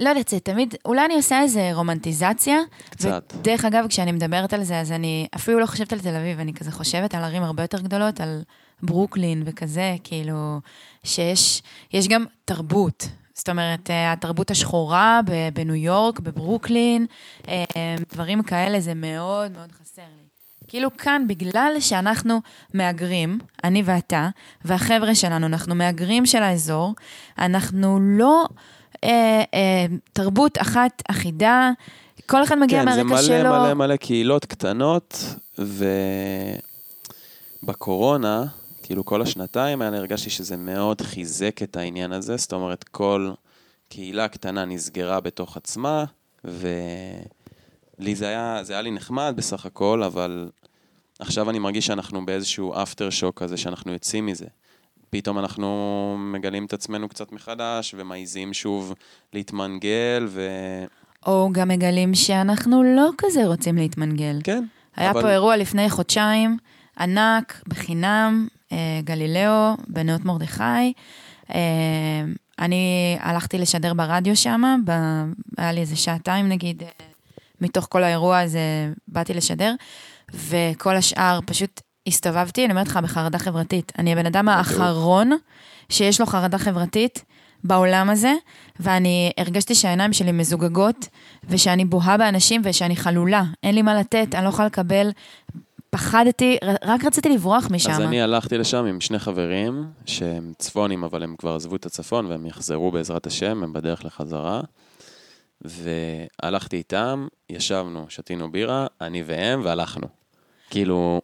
[SPEAKER 2] לא יודעת, זה תמיד, אולי אני עושה איזה רומנטיזציה.
[SPEAKER 1] קצת.
[SPEAKER 2] ודרך אגב, כשאני מדברת על זה, אז אני אפילו לא חושבת על תל אביב, אני כזה חושבת על ערים הרבה יותר גדולות, על ברוקלין וכזה, כאילו, שיש יש גם תרבות. זאת אומרת, אה, התרבות השחורה בניו יורק, בברוקלין, אה, דברים כאלה, זה מאוד מאוד חסר לי. כאילו כאן, בגלל שאנחנו מהגרים, אני ואתה, והחבר'ה שלנו, אנחנו מהגרים של האזור, אנחנו לא אה, אה, תרבות אחת אחידה, כל אחד מגיע
[SPEAKER 1] כן, זה
[SPEAKER 2] מהרקע
[SPEAKER 1] מלא
[SPEAKER 2] שלו.
[SPEAKER 1] מלא מלא קהילות קטנות, ו... בקורונה, כאילו כל השנתיים האלה, הרגשתי שזה מאוד חיזק את העניין הזה, זאת אומרת, כל קהילה קטנה נסגרה בתוך עצמה, ולי זה היה, זה היה לי נחמד בסך הכל, אבל עכשיו אני מרגיש שאנחנו באיזשהו אפטר שוק כזה, שאנחנו יוצאים מזה. פתאום אנחנו מגלים את עצמנו קצת מחדש, ומעיזים שוב להתמנגל, ו...
[SPEAKER 2] או גם מגלים שאנחנו לא כזה רוצים להתמנגל.
[SPEAKER 1] כן.
[SPEAKER 2] היה
[SPEAKER 1] אבל-
[SPEAKER 2] פה אירוע לפני חודשיים, ענק, בחינם, אה, גלילאו, בנאות מרדכי. אה, אני הלכתי לשדר ברדיו שם, ב- היה לי איזה שעתיים נגיד, אה, מתוך כל האירוע הזה באתי לשדר, וכל השאר פשוט הסתובבתי, אני אומרת לך, בחרדה חברתית. אני הבן אדם האחרון שיש לו חרדה חברתית בעולם הזה, ואני הרגשתי שהעיניים שלי מזוגגות, ושאני בוהה באנשים ושאני חלולה. אין לי מה לתת, אני לא יכולה לקבל. פחדתי, רק רציתי לברוח משם.
[SPEAKER 1] אז אני הלכתי לשם עם שני חברים, שהם צפונים, אבל הם כבר עזבו את הצפון, והם יחזרו בעזרת השם, הם בדרך לחזרה. והלכתי איתם, ישבנו, שתינו בירה, אני והם, והלכנו. כאילו,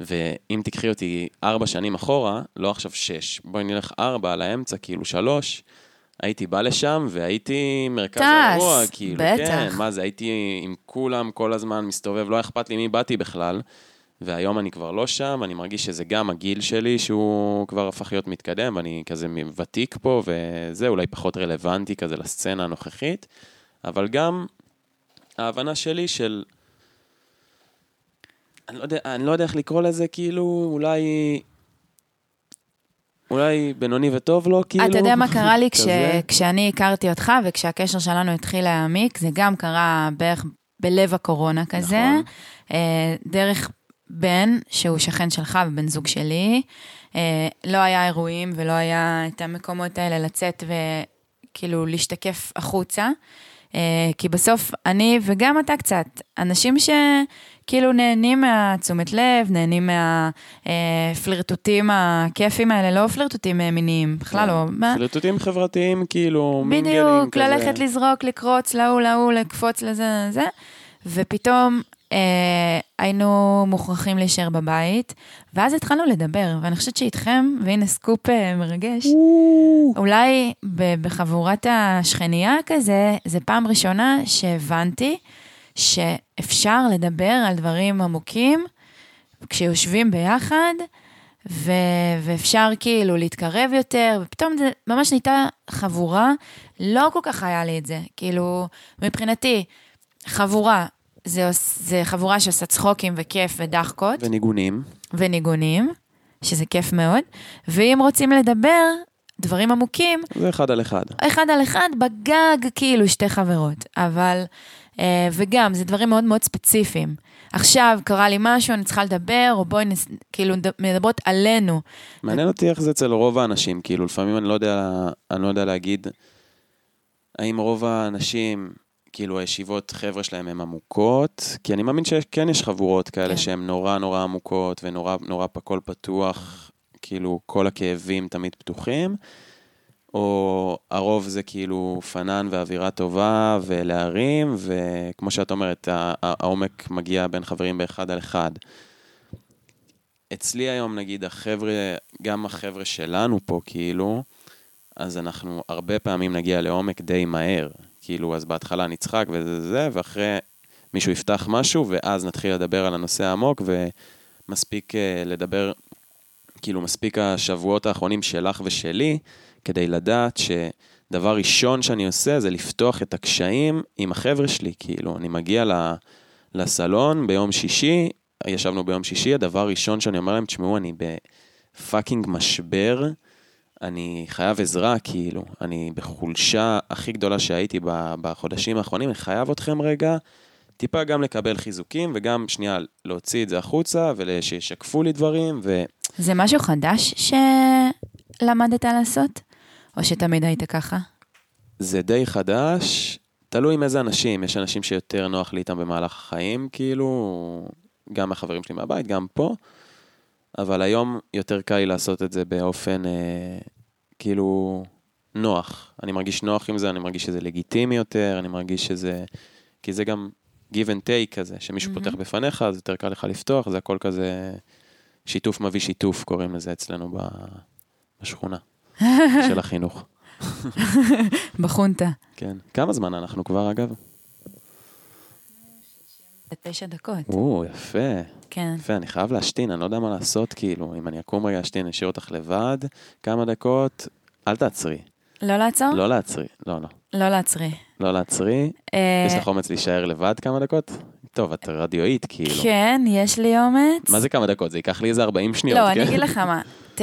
[SPEAKER 1] ואם תקחי אותי ארבע שנים אחורה, לא עכשיו שש, בואי נלך ארבע על האמצע, כאילו שלוש, הייתי בא לשם והייתי מרכז
[SPEAKER 2] טס,
[SPEAKER 1] האירוע, כאילו,
[SPEAKER 2] בטח.
[SPEAKER 1] כן, מה זה, הייתי עם כולם כל הזמן מסתובב, לא אכפת לי מי באתי בכלל. והיום אני כבר לא שם, אני מרגיש שזה גם הגיל שלי, שהוא כבר הפך להיות מתקדם, ואני כזה ותיק פה, וזה אולי פחות רלוונטי כזה לסצנה הנוכחית, אבל גם ההבנה שלי של... אני לא יודע, אני לא יודע איך לקרוא לזה, כאילו, אולי... אולי בינוני וטוב לו, כאילו.
[SPEAKER 2] אתה יודע מה קרה לי כש. כשאני הכרתי אותך וכשהקשר שלנו התחיל להעמיק? זה גם קרה בערך בלב הקורונה כזה.
[SPEAKER 1] נכון.
[SPEAKER 2] אה, דרך בן, שהוא שכן שלך ובן זוג שלי. אה, לא היה אירועים ולא היה את המקומות האלה לצאת וכאילו להשתקף החוצה. אה, כי בסוף אני וגם אתה קצת, אנשים שכאילו נהנים מהתשומת לב, נהנים מהפלירטוטים הכיפים האלה, לא פלירטוטים אה, מיניים, בכלל לא.
[SPEAKER 1] פלירטוטים חברתיים, כאילו, מינגלים
[SPEAKER 2] בדיוק,
[SPEAKER 1] כזה.
[SPEAKER 2] ללכת לזרוק, לקרוץ, להוא, להוא, לקפוץ לזה, לזה, ופתאום אה, היינו מוכרחים להישאר בבית, ואז התחלנו לדבר, ואני חושבת שאיתכם, והנה סקופ אה, מרגש, אולי ב- בחבורת השכנייה כזה, זה פעם ראשונה שהבנתי שאפשר לדבר על דברים עמוקים כשיושבים ביחד, ו- ואפשר כאילו להתקרב יותר, ופתאום זה ממש נהייתה חבורה, לא כל כך היה לי את זה. כאילו, מבחינתי, חבורה, זה, זה חבורה שעושה צחוקים וכיף ודחקות.
[SPEAKER 1] וניגונים.
[SPEAKER 2] וניגונים, שזה כיף מאוד, ואם רוצים לדבר דברים עמוקים,
[SPEAKER 1] זה אחד על אחד.
[SPEAKER 2] אחד על אחד בגג, כאילו שתי חברות. אבל, אה, וגם, זה דברים מאוד מאוד ספציפיים. עכשיו קרה לי משהו, אני צריכה לדבר, או בואי, נס, כאילו, מדברות עלינו.
[SPEAKER 1] מעניין אותי איך זה אצל רוב האנשים, כאילו, לפעמים אני לא יודע, אני לא יודע להגיד האם רוב האנשים, כאילו, הישיבות חבר'ה שלהם הן עמוקות, כי אני מאמין שכן יש חבורות כאלה
[SPEAKER 2] כן.
[SPEAKER 1] שהן נורא נורא עמוקות, ונורא נורא הכל פתוח, כאילו, כל הכאבים תמיד פתוחים, או הרוב זה כאילו פנן ואווירה טובה ולהרים, וכמו שאת אומרת, העומק מגיע בין חברים באחד על אחד. אצלי היום, נגיד, החבר'ה, גם החבר'ה שלנו פה, כאילו, אז אנחנו הרבה פעמים נגיע לעומק די מהר. כאילו, אז בהתחלה נצחק וזה זה, ואחרי מישהו יפתח משהו, ואז נתחיל לדבר על הנושא העמוק, ומספיק אה, לדבר, כאילו, מספיק השבועות האחרונים שלך ושלי, כדי לדעת שדבר ראשון שאני עושה זה לפתוח את הקשיים עם החבר'ה שלי. כאילו, אני מגיע לסלון ביום שישי, ישבנו ביום שישי, הדבר ראשון שאני אומר להם, תשמעו, אני בפאקינג משבר, אני חייב עזרה, כאילו, אני בחולשה הכי גדולה שהייתי בחודשים האחרונים, אני חייב אתכם רגע, טיפה גם לקבל חיזוקים, וגם שנייה להוציא את זה החוצה, ושישקפו לי דברים, ו...
[SPEAKER 2] זה משהו חדש שלמדת לעשות? או שתמיד היית ככה?
[SPEAKER 1] זה די חדש, תלוי עם איזה אנשים, יש אנשים שיותר נוח לי איתם במהלך החיים, כאילו, גם החברים שלי מהבית, גם פה, אבל היום יותר קל לי לעשות את זה באופן, אה, כאילו, נוח. אני מרגיש נוח עם זה, אני מרגיש שזה לגיטימי יותר, אני מרגיש שזה... כי זה גם give and take כזה, שמישהו
[SPEAKER 2] מהמם.
[SPEAKER 1] פותח בפניך, אז יותר קל לך לפתוח, זה הכל כזה שיתוף מביא שיתוף, קוראים לזה אצלנו ב... בשכונה של החינוך.
[SPEAKER 2] בחונטה.
[SPEAKER 1] כן. כמה זמן אנחנו כבר, אגב?
[SPEAKER 2] בתשע דקות.
[SPEAKER 1] או, יפה.
[SPEAKER 2] כן.
[SPEAKER 1] יפה, אני חייב להשתין, אני לא יודע מה לעשות, כאילו, אם אני אקום רגע להשתין, אני אשאיר אותך לבד, כמה דקות, אל תעצרי.
[SPEAKER 2] לא לעצור?
[SPEAKER 1] לא לעצרי, לא, לא.
[SPEAKER 2] לא לעצרי.
[SPEAKER 1] לא לעצרי.
[SPEAKER 2] אה,
[SPEAKER 1] יש לך אומץ להישאר לבד כמה דקות? טוב, את רדיואית, כאילו.
[SPEAKER 2] כן, יש לי אומץ.
[SPEAKER 1] מה זה כמה דקות? זה ייקח לי איזה 40 שניות,
[SPEAKER 2] לא,
[SPEAKER 1] כן?
[SPEAKER 2] אני אגיד לך מה. ת-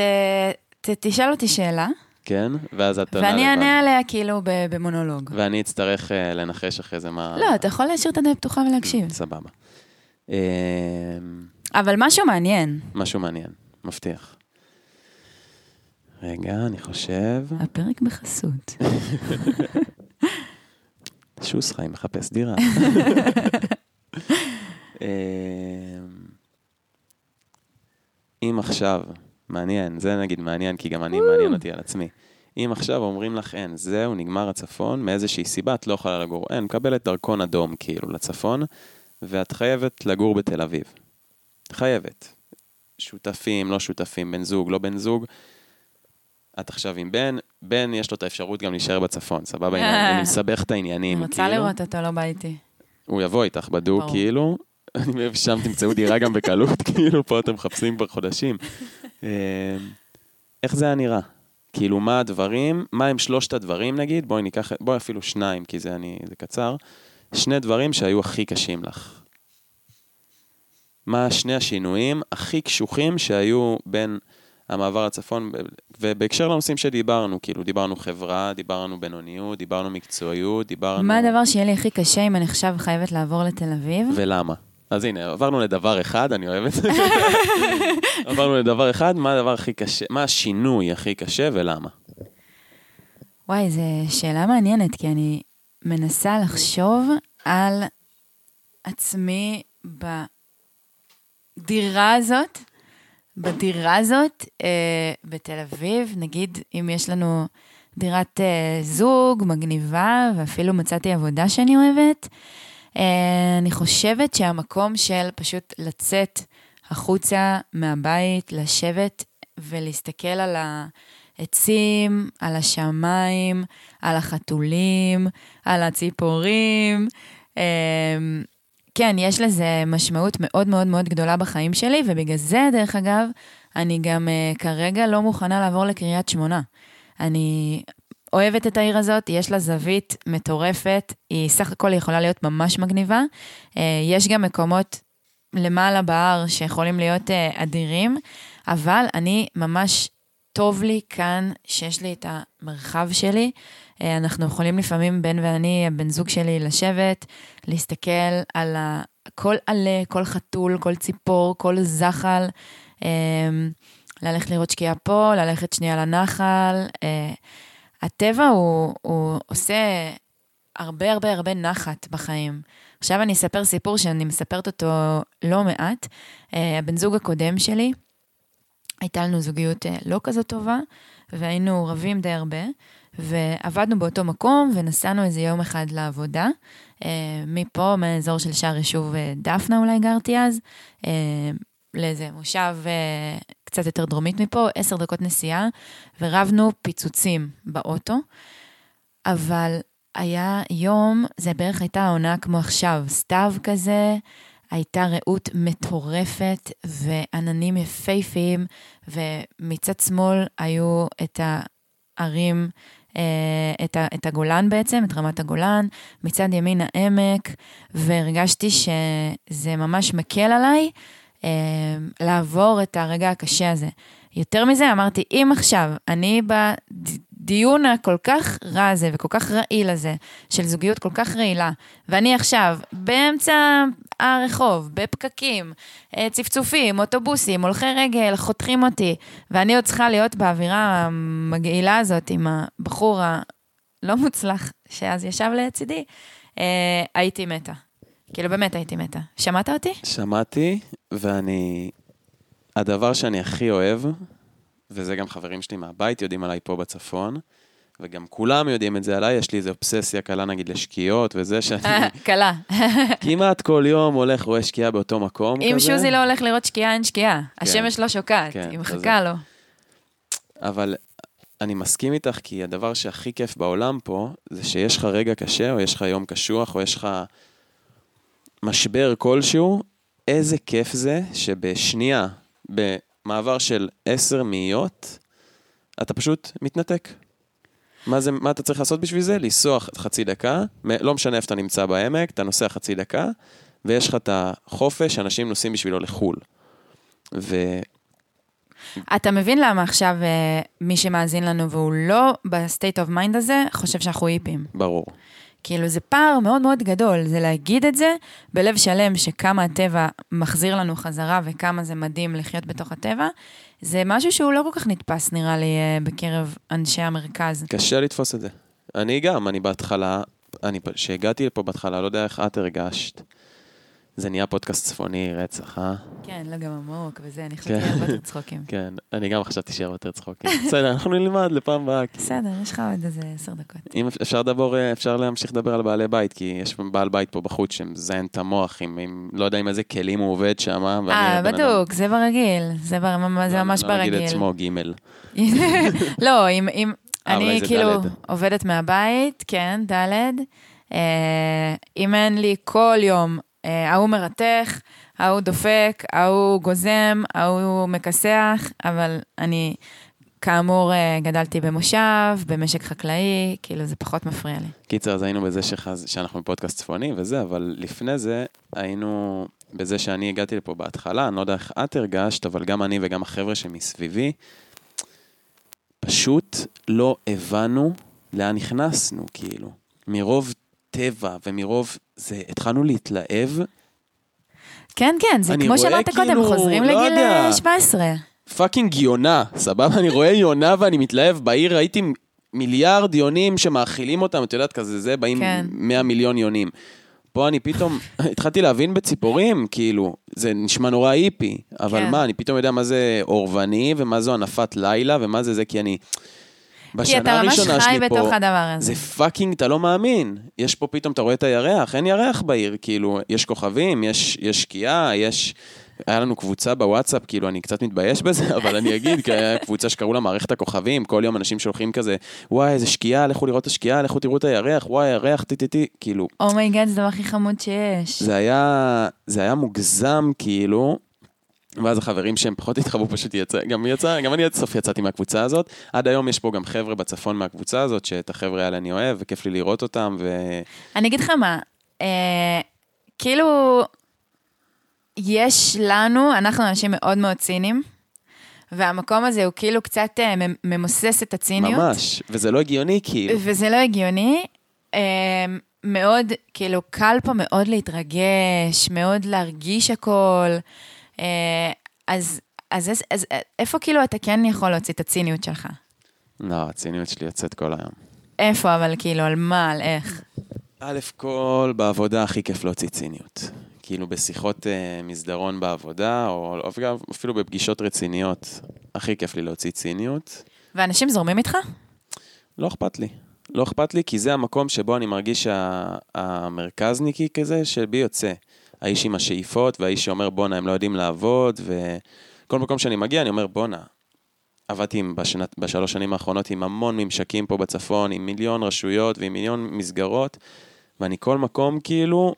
[SPEAKER 2] ת- תשאל אותי שאלה,
[SPEAKER 1] כן, ואז את עונה
[SPEAKER 2] ואני
[SPEAKER 1] לבד.
[SPEAKER 2] אענה עליה כאילו במונולוג.
[SPEAKER 1] ואני אצטרך אה, לנחש אחרי זה מה...
[SPEAKER 2] לא, אתה יכול להשאיר את הדלת פתוחה ולהקשיב.
[SPEAKER 1] סבבה. אה,
[SPEAKER 2] אבל משהו מעניין.
[SPEAKER 1] משהו מעניין, מבטיח. רגע, אני חושב...
[SPEAKER 2] הפרק בחסות.
[SPEAKER 1] שוס חיים מחפש דירה. אה, אם עכשיו, מעניין, זה נגיד מעניין, כי גם אני מעניין אותי על עצמי. אם עכשיו אומרים לך אין, זהו, נגמר הצפון, מאיזושהי סיבה את לא יכולה לגור, אין, מקבלת דרכון אדום כאילו לצפון, ואת חייבת לגור בתל אביב. חייבת. שותפים, לא שותפים, בן זוג, לא בן זוג. את עכשיו עם בן, בן יש לו את האפשרות גם להישאר בצפון, סבבה? אני מסבך את העניינים,
[SPEAKER 2] אני רוצה
[SPEAKER 1] כאילו.
[SPEAKER 2] לראות אותו, לא בא איתי.
[SPEAKER 1] הוא יבוא איתך
[SPEAKER 2] ברור.
[SPEAKER 1] כאילו. אני ששם תמצאו דירה גם בקלות, כאילו, פה אתם מחפשים כבר חודשים. אה, איך זה היה נראה? כאילו, מה הדברים, מה הם שלושת הדברים, נגיד? בואי ניקח, בואי אפילו שניים, כי זה אני, זה קצר. שני דברים שהיו הכי קשים לך. מה שני השינויים הכי קשוחים שהיו בין המעבר לצפון, ובהקשר לנושאים שדיברנו, כאילו, דיברנו חברה, דיברנו בינוניות, דיברנו מקצועיות, דיברנו...
[SPEAKER 2] מה הדבר שיהיה לי הכי קשה אם אני עכשיו חייבת לעבור לתל אביב?
[SPEAKER 1] ולמה? אז הנה, עברנו לדבר אחד, אני אוהב את זה. עברנו לדבר אחד, מה הדבר הכי קשה, מה השינוי הכי קשה ולמה?
[SPEAKER 2] וואי, זו שאלה מעניינת, כי אני מנסה לחשוב על עצמי בדירה הזאת, בדירה הזאת אה, בתל אביב, נגיד אם יש לנו דירת אה, זוג מגניבה, ואפילו מצאתי עבודה שאני אוהבת, אני חושבת שהמקום של פשוט לצאת החוצה מהבית, לשבת ולהסתכל על העצים, על השמיים, על החתולים, על הציפורים. אה, כן, יש לזה משמעות מאוד מאוד מאוד גדולה בחיים שלי, ובגלל זה, דרך אגב, אני גם uh, כרגע לא מוכנה לעבור לקריית שמונה. אני אוהבת את העיר הזאת, יש לה זווית מטורפת, היא סך הכל יכולה להיות ממש מגניבה. Uh, יש גם מקומות למעלה בהר שיכולים להיות uh, אדירים, אבל אני ממש טוב לי כאן שיש לי את המרחב שלי. אה, אנחנו יכולים לפעמים, בן ואני, הבן זוג שלי, לשבת, להסתכל על ה... כל עלה, כל חתול, כל ציפור, כל זחל, אה, ללכת לראות שקיעה פה, ללכת שנייה לנחל. הטבע הוא, הוא עושה הרבה הרבה הרבה נחת בחיים. עכשיו אני אספר סיפור שאני מספרת אותו לא מעט. אה, הבן זוג הקודם שלי, הייתה לנו זוגיות אה, לא כזאת טובה, והיינו רבים די הרבה, ועבדנו באותו מקום, ונסענו איזה יום אחד לעבודה. אה, מפה, מהאזור של שער יישוב דפנה אולי גרתי אז, לאיזה מושב קצת יותר דרומית מפה, עשר דקות נסיעה, ורבנו פיצוצים באוטו. אבל היה יום, זה בערך הייתה העונה כמו עכשיו, סתיו כזה, הייתה רעות מטורפת ועננים יפהפיים, ומצד שמאל היו את הערים, אה, את, ה, את הגולן בעצם, את רמת הגולן, מצד ימין העמק, והרגשתי שזה ממש מקל עליי לעבור את הרגע הקשה הזה. יותר מזה, אמרתי, אם עכשיו אני בדיון הכל כך רע הזה וכל כך רעיל הזה, של זוגיות כל כך רעילה, ואני עכשיו באמצע הרחוב, בפקקים, אה, צפצופים, אוטובוסים, הולכי רגל, חותכים אותי, ואני עוד צריכה להיות באווירה המגעילה הזאת עם הבחור הלא מוצלח שאז ישב לצידי, אה, הייתי מתה. כאילו, באמת הייתי מתה. שמעת אותי?
[SPEAKER 1] שמעתי, ואני... הדבר שאני הכי אוהב, וזה גם חברים שלי מהבית יודעים עליי פה בצפון, וגם כולם יודעים את זה עליי, יש לי איזו אובססיה קלה נגיד לשקיעות וזה, שאני
[SPEAKER 2] קלה.
[SPEAKER 1] כמעט כל יום הולך, רואה שקיעה באותו מקום כזה.
[SPEAKER 2] אם שוזי לא הולך לראות שקיעה, אין שקיעה. השמש לא שוקעת,
[SPEAKER 1] כן,
[SPEAKER 2] היא. מחכה לו.
[SPEAKER 1] אבל אני מסכים איתך, כי הדבר שהכי כיף בעולם פה, זה שיש לך רגע קשה, או יש לך יום קשוח, או יש לך משבר כלשהו, איזה כיף זה שבשנייה, במעבר של עשר מאיות, אתה פשוט מתנתק. מה, זה, מה אתה צריך לעשות בשביל זה? לנסוע חצי דקה, לא משנה איפה אתה נמצא בעמק, אתה נוסע חצי דקה, ויש לך את החופש שאנשים נוסעים בשבילו לחו"ל. ו...
[SPEAKER 2] אתה מבין למה עכשיו אה, מי שמאזין לנו והוא לא ב state of mind הזה, חושב שאנחנו היפים.
[SPEAKER 1] ברור.
[SPEAKER 2] כאילו זה פער מאוד מאוד גדול, זה להגיד את זה בלב שלם שכמה הטבע מחזיר לנו חזרה וכמה זה מדהים לחיות בתוך הטבע, זה משהו שהוא לא כל כך נתפס נראה לי אה, בקרב אנשי המרכז.
[SPEAKER 1] קשה לתפוס את זה. אני גם, אני בהתחלה, אני, כשהגעתי לפה בהתחלה, לא יודע איך את הרגשת. זה נהיה פודקאסט צפוני, רצח, אה?
[SPEAKER 2] כן, לא גם עמוק וזה, אני
[SPEAKER 1] כן.
[SPEAKER 2] חושבת הרבה יותר צחוקים.
[SPEAKER 1] כן, אני גם חשבתי שיהיה יותר צחוקים. בסדר, אנחנו נלמד לפעם הבאה.
[SPEAKER 2] בסדר, יש לך עוד איזה עשר דקות.
[SPEAKER 1] אם אפשר לדבר, אפשר להמשיך לדבר על בעלי בית, כי יש בעל בית פה בחוץ שמזיין את המוח, עם, לא יודע עם איזה כלים הוא עובד שם.
[SPEAKER 2] אה, בדוק, זה ברגיל, זה בר- זה
[SPEAKER 1] לא-
[SPEAKER 2] ממש
[SPEAKER 1] לא נגיד
[SPEAKER 2] ברגיל.
[SPEAKER 1] שמו, ג'
[SPEAKER 2] לא, אם, אם,
[SPEAKER 1] אה,
[SPEAKER 2] אני כאילו. עובדת מהבית, כן, ד', אה, אם אין לי כל יום, אה, ההוא מרתך, ההוא דופק, ההוא גוזם, ההוא מכסח, אבל אני, כאמור, אה, גדלתי במושב, במשק חקלאי, כאילו זה פחות מפריע לי.
[SPEAKER 1] קיצר, אז היינו בזה שחז... שאנחנו בפודקאסט צפוני וזה, אבל לפני זה היינו בזה שאני הגעתי לפה בהתחלה, אני לא יודע איך את הרגשת, אבל גם אני וגם החבר'ה שמסביבי, פשוט לא הבנו לאן נכנסנו, כאילו. מרוב טבע ומרוב זה, התחלנו להתלהב.
[SPEAKER 2] כן, כן, זה כמו שאמרת קודם,
[SPEAKER 1] כאילו,
[SPEAKER 2] חוזרים
[SPEAKER 1] לא
[SPEAKER 2] לגיל
[SPEAKER 1] יודע.
[SPEAKER 2] אה, 17.
[SPEAKER 1] fucking יונה, סבבה? אני רואה יונה ואני מתלהב. בעיר ראיתי מיליארד יונים שמאכילים אותם, את יודעת, כזה זה, באים
[SPEAKER 2] כן.
[SPEAKER 1] 100 מיליון יונים. פה אני פתאום התחלתי להבין בציפורים, כאילו, זה נשמע נורא היפי, אבל
[SPEAKER 2] כן.
[SPEAKER 1] מה, אני פתאום יודע מה זה עורבני, ומה זו אנפת לילה, ומה זה זה, כי אני...
[SPEAKER 2] כי
[SPEAKER 1] בשנה
[SPEAKER 2] אתה ממש
[SPEAKER 1] הראשונה
[SPEAKER 2] חי
[SPEAKER 1] שלי פה,
[SPEAKER 2] בתוך הדבר הזה.
[SPEAKER 1] זה fucking, אתה לא מאמין. יש פה פתאום, אתה רואה את הירח, אין ירח בעיר, כאילו, יש כוכבים, יש, יש שקיעה, יש... היה לנו קבוצה בוואטסאפ, כאילו, אני קצת מתבייש בזה, אבל אני אגיד, כי היה קבוצה שקראו לה מערכת הכוכבים, כל יום אנשים שולחים כזה, וואי, איזה שקיעה, לכו לראות את השקיעה, לכו תראו את הירח, וואי, הירח, טי טי טי, כאילו,
[SPEAKER 2] oh my god, זה הדבר הכי חמוד שיש.
[SPEAKER 1] זה היה, זה היה מוגזם, כאילו, ואז החברים שהם פחות התחברו פשוט יצא, גם יצא, גם אני עד סוף יצאתי מהקבוצה הזאת. עד היום יש פה גם חבר'ה בצפון מהקבוצה הזאת, שאת החבר'ה האלה אני אוהב, וכיף לי לראות אותם, ו...
[SPEAKER 2] אני אגיד לך מה, אה, כאילו, יש לנו, אנחנו אנשים מאוד מאוד ציניים, והמקום הזה הוא כאילו קצת אה, ממוסס את הציניות.
[SPEAKER 1] ממש, וזה לא הגיוני, כאילו.
[SPEAKER 2] וזה לא הגיוני. אה, מאוד, כאילו, קל פה מאוד להתרגש, מאוד להרגיש הכל. אה, אז, אז, אז, אז איפה כאילו אתה כן יכול להוציא את הציניות שלך?
[SPEAKER 1] לא, הציניות שלי יוצאת כל היום.
[SPEAKER 2] איפה, אבל כאילו, על מה, על איך?
[SPEAKER 1] א' כל, בעבודה הכי כיף להוציא ציניות. כאילו בשיחות אה, מסדרון בעבודה, או או אפילו בפגישות רציניות, הכי כיף לי להוציא ציניות.
[SPEAKER 2] ואנשים זורמים איתך?
[SPEAKER 1] לא אכפת לי. לא אכפת לי, כי זה המקום שבו אני מרגיש שהמרכזניקי כזה שבי יוצא. האיש עם השאיפות, והאיש שאומר, בואנה, הם לא יודעים לעבוד, וכל מקום שאני מגיע, אני אומר, בואנה. עבדתי עם, בשנת, בשלוש שנים האחרונות עם המון ממשקים פה בצפון, עם מיליון רשויות ועם מיליון מסגרות, ואני כל מקום, כאילו,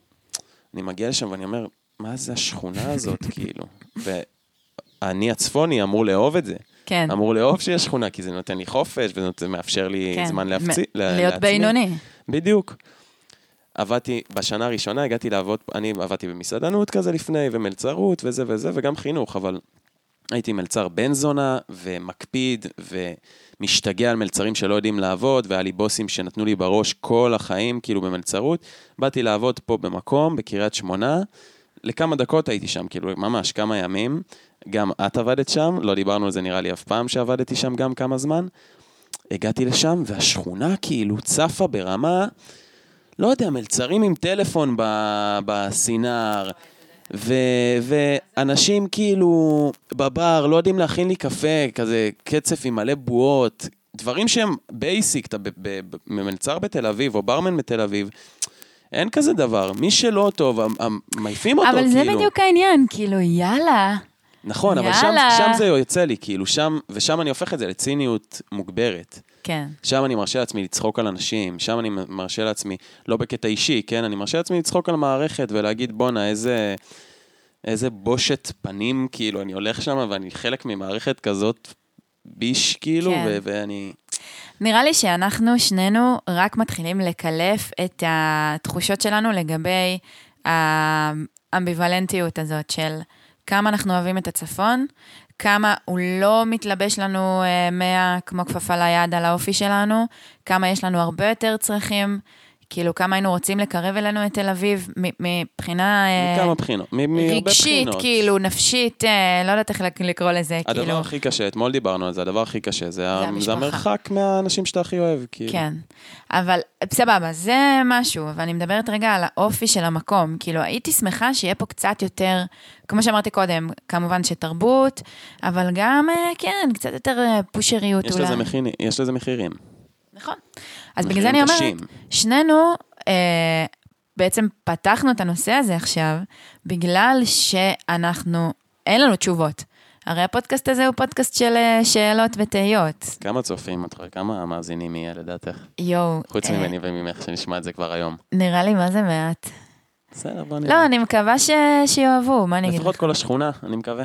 [SPEAKER 1] אני מגיע לשם ואני אומר, מה זה השכונה הזאת, כאילו? ואני הצפוני אמור לאהוב את זה.
[SPEAKER 2] כן.
[SPEAKER 1] אמור לאהוב שיש שכונה, כי זה נותן לי חופש, וזה מאפשר לי
[SPEAKER 2] כן.
[SPEAKER 1] זמן
[SPEAKER 2] מ-
[SPEAKER 1] להפצי... ל-
[SPEAKER 2] להיות
[SPEAKER 1] לעצמי.
[SPEAKER 2] בינוני.
[SPEAKER 1] בדיוק. עבדתי, בשנה הראשונה הגעתי לעבוד, אני עבדתי במסעדנות כזה לפני, ומלצרות וזה וזה, וגם חינוך, אבל הייתי מלצר בן זונה, ומקפיד, ומשתגע על מלצרים שלא יודעים לעבוד, והיה לי בוסים שנתנו לי בראש כל החיים, כאילו במלצרות. באתי לעבוד פה במקום, בקריית שמונה, לכמה דקות הייתי שם, כאילו ממש כמה ימים. גם את עבדת שם, לא דיברנו על זה נראה לי אף פעם שעבדתי שם גם כמה זמן. הגעתי לשם, והשכונה כאילו צפה ברמה, לא יודע, מלצרים עם טלפון בסינר, ו- ואנשים כאילו בבר לא יודעים להכין לי קפה, כזה קצף עם מלא בועות, דברים שהם basic, אתה במלצר בתל אביב, או ברמן בתל אביב, אין כזה דבר. מי שלא טוב, מעיפים אותו,
[SPEAKER 2] אבל
[SPEAKER 1] כאילו.
[SPEAKER 2] זה בדיוק העניין, כאילו, יאללה.
[SPEAKER 1] נכון, אבל שם,
[SPEAKER 2] יאללה.
[SPEAKER 1] שם זה יוצא לי, כאילו, שם, ושם אני הופך את זה לציניות מוגברת.
[SPEAKER 2] כן.
[SPEAKER 1] שם אני מרשה לעצמי לצחוק על אנשים, שם אני מרשה לעצמי, לא בקטע אישי, כן? אני מרשה לעצמי לצחוק על המערכת ולהגיד, בואנה, איזה, איזה בושת פנים, כאילו, אני הולך שם ואני חלק ממערכת כזאת ביש, כאילו,
[SPEAKER 2] כן.
[SPEAKER 1] ו- ואני...
[SPEAKER 2] נראה לי שאנחנו שנינו רק מתחילים לקלף את התחושות שלנו לגבי האמביוולנטיות הזאת של כמה אנחנו אוהבים את הצפון, כמה הוא לא מתלבש לנו אה, מאה כמו כפפה ליד על האופי שלנו, כמה יש לנו הרבה יותר צרכים, כאילו כמה היינו רוצים לקרב אלינו את תל אביב מבחינה אה,
[SPEAKER 1] מכמה בחינות, מהרבה
[SPEAKER 2] רגשית,
[SPEAKER 1] בחינות.
[SPEAKER 2] כאילו, נפשית, אה, לא יודעת איך לקרוא לזה,
[SPEAKER 1] הדבר
[SPEAKER 2] כאילו.
[SPEAKER 1] הכי קשה, אתמול דיברנו על זה, הדבר הכי קשה, זה, ה-
[SPEAKER 2] המשפחה.
[SPEAKER 1] זה המרחק מהאנשים שאתה הכי אוהב, כאילו.
[SPEAKER 2] כן, אבל סבבה, זה משהו, אבל אני מדברת רגע על האופי של המקום. כאילו, הייתי שמחה שיהיה פה קצת יותר, כמו שאמרתי קודם, כמובן שתרבות, אבל גם, אה, כן, קצת יותר פושריות
[SPEAKER 1] יש
[SPEAKER 2] אולי.
[SPEAKER 1] לזה, מחיר, יש לזה מחירים.
[SPEAKER 2] נכון. אז בגלל זה אני אומרת,
[SPEAKER 1] קשים.
[SPEAKER 2] שנינו אה, בעצם פתחנו את הנושא הזה עכשיו, בגלל שאנחנו, אין לנו תשובות. הרי הפודקאסט הזה הוא פודקאסט של אה, שאלות ותהיות.
[SPEAKER 1] כמה צופים, את רואה? כמה מאזינים יהיה לדעתך?
[SPEAKER 2] יואו.
[SPEAKER 1] חוץ
[SPEAKER 2] אה,
[SPEAKER 1] ממני וממך, שנשמע את זה כבר היום.
[SPEAKER 2] נראה לי מה זה מעט.
[SPEAKER 1] בסדר, בוא נראה.
[SPEAKER 2] לא, אני מקווה ש... שיאהבו, מה אני אגיד
[SPEAKER 1] לפחות
[SPEAKER 2] לך?
[SPEAKER 1] כל השכונה, אני מקווה.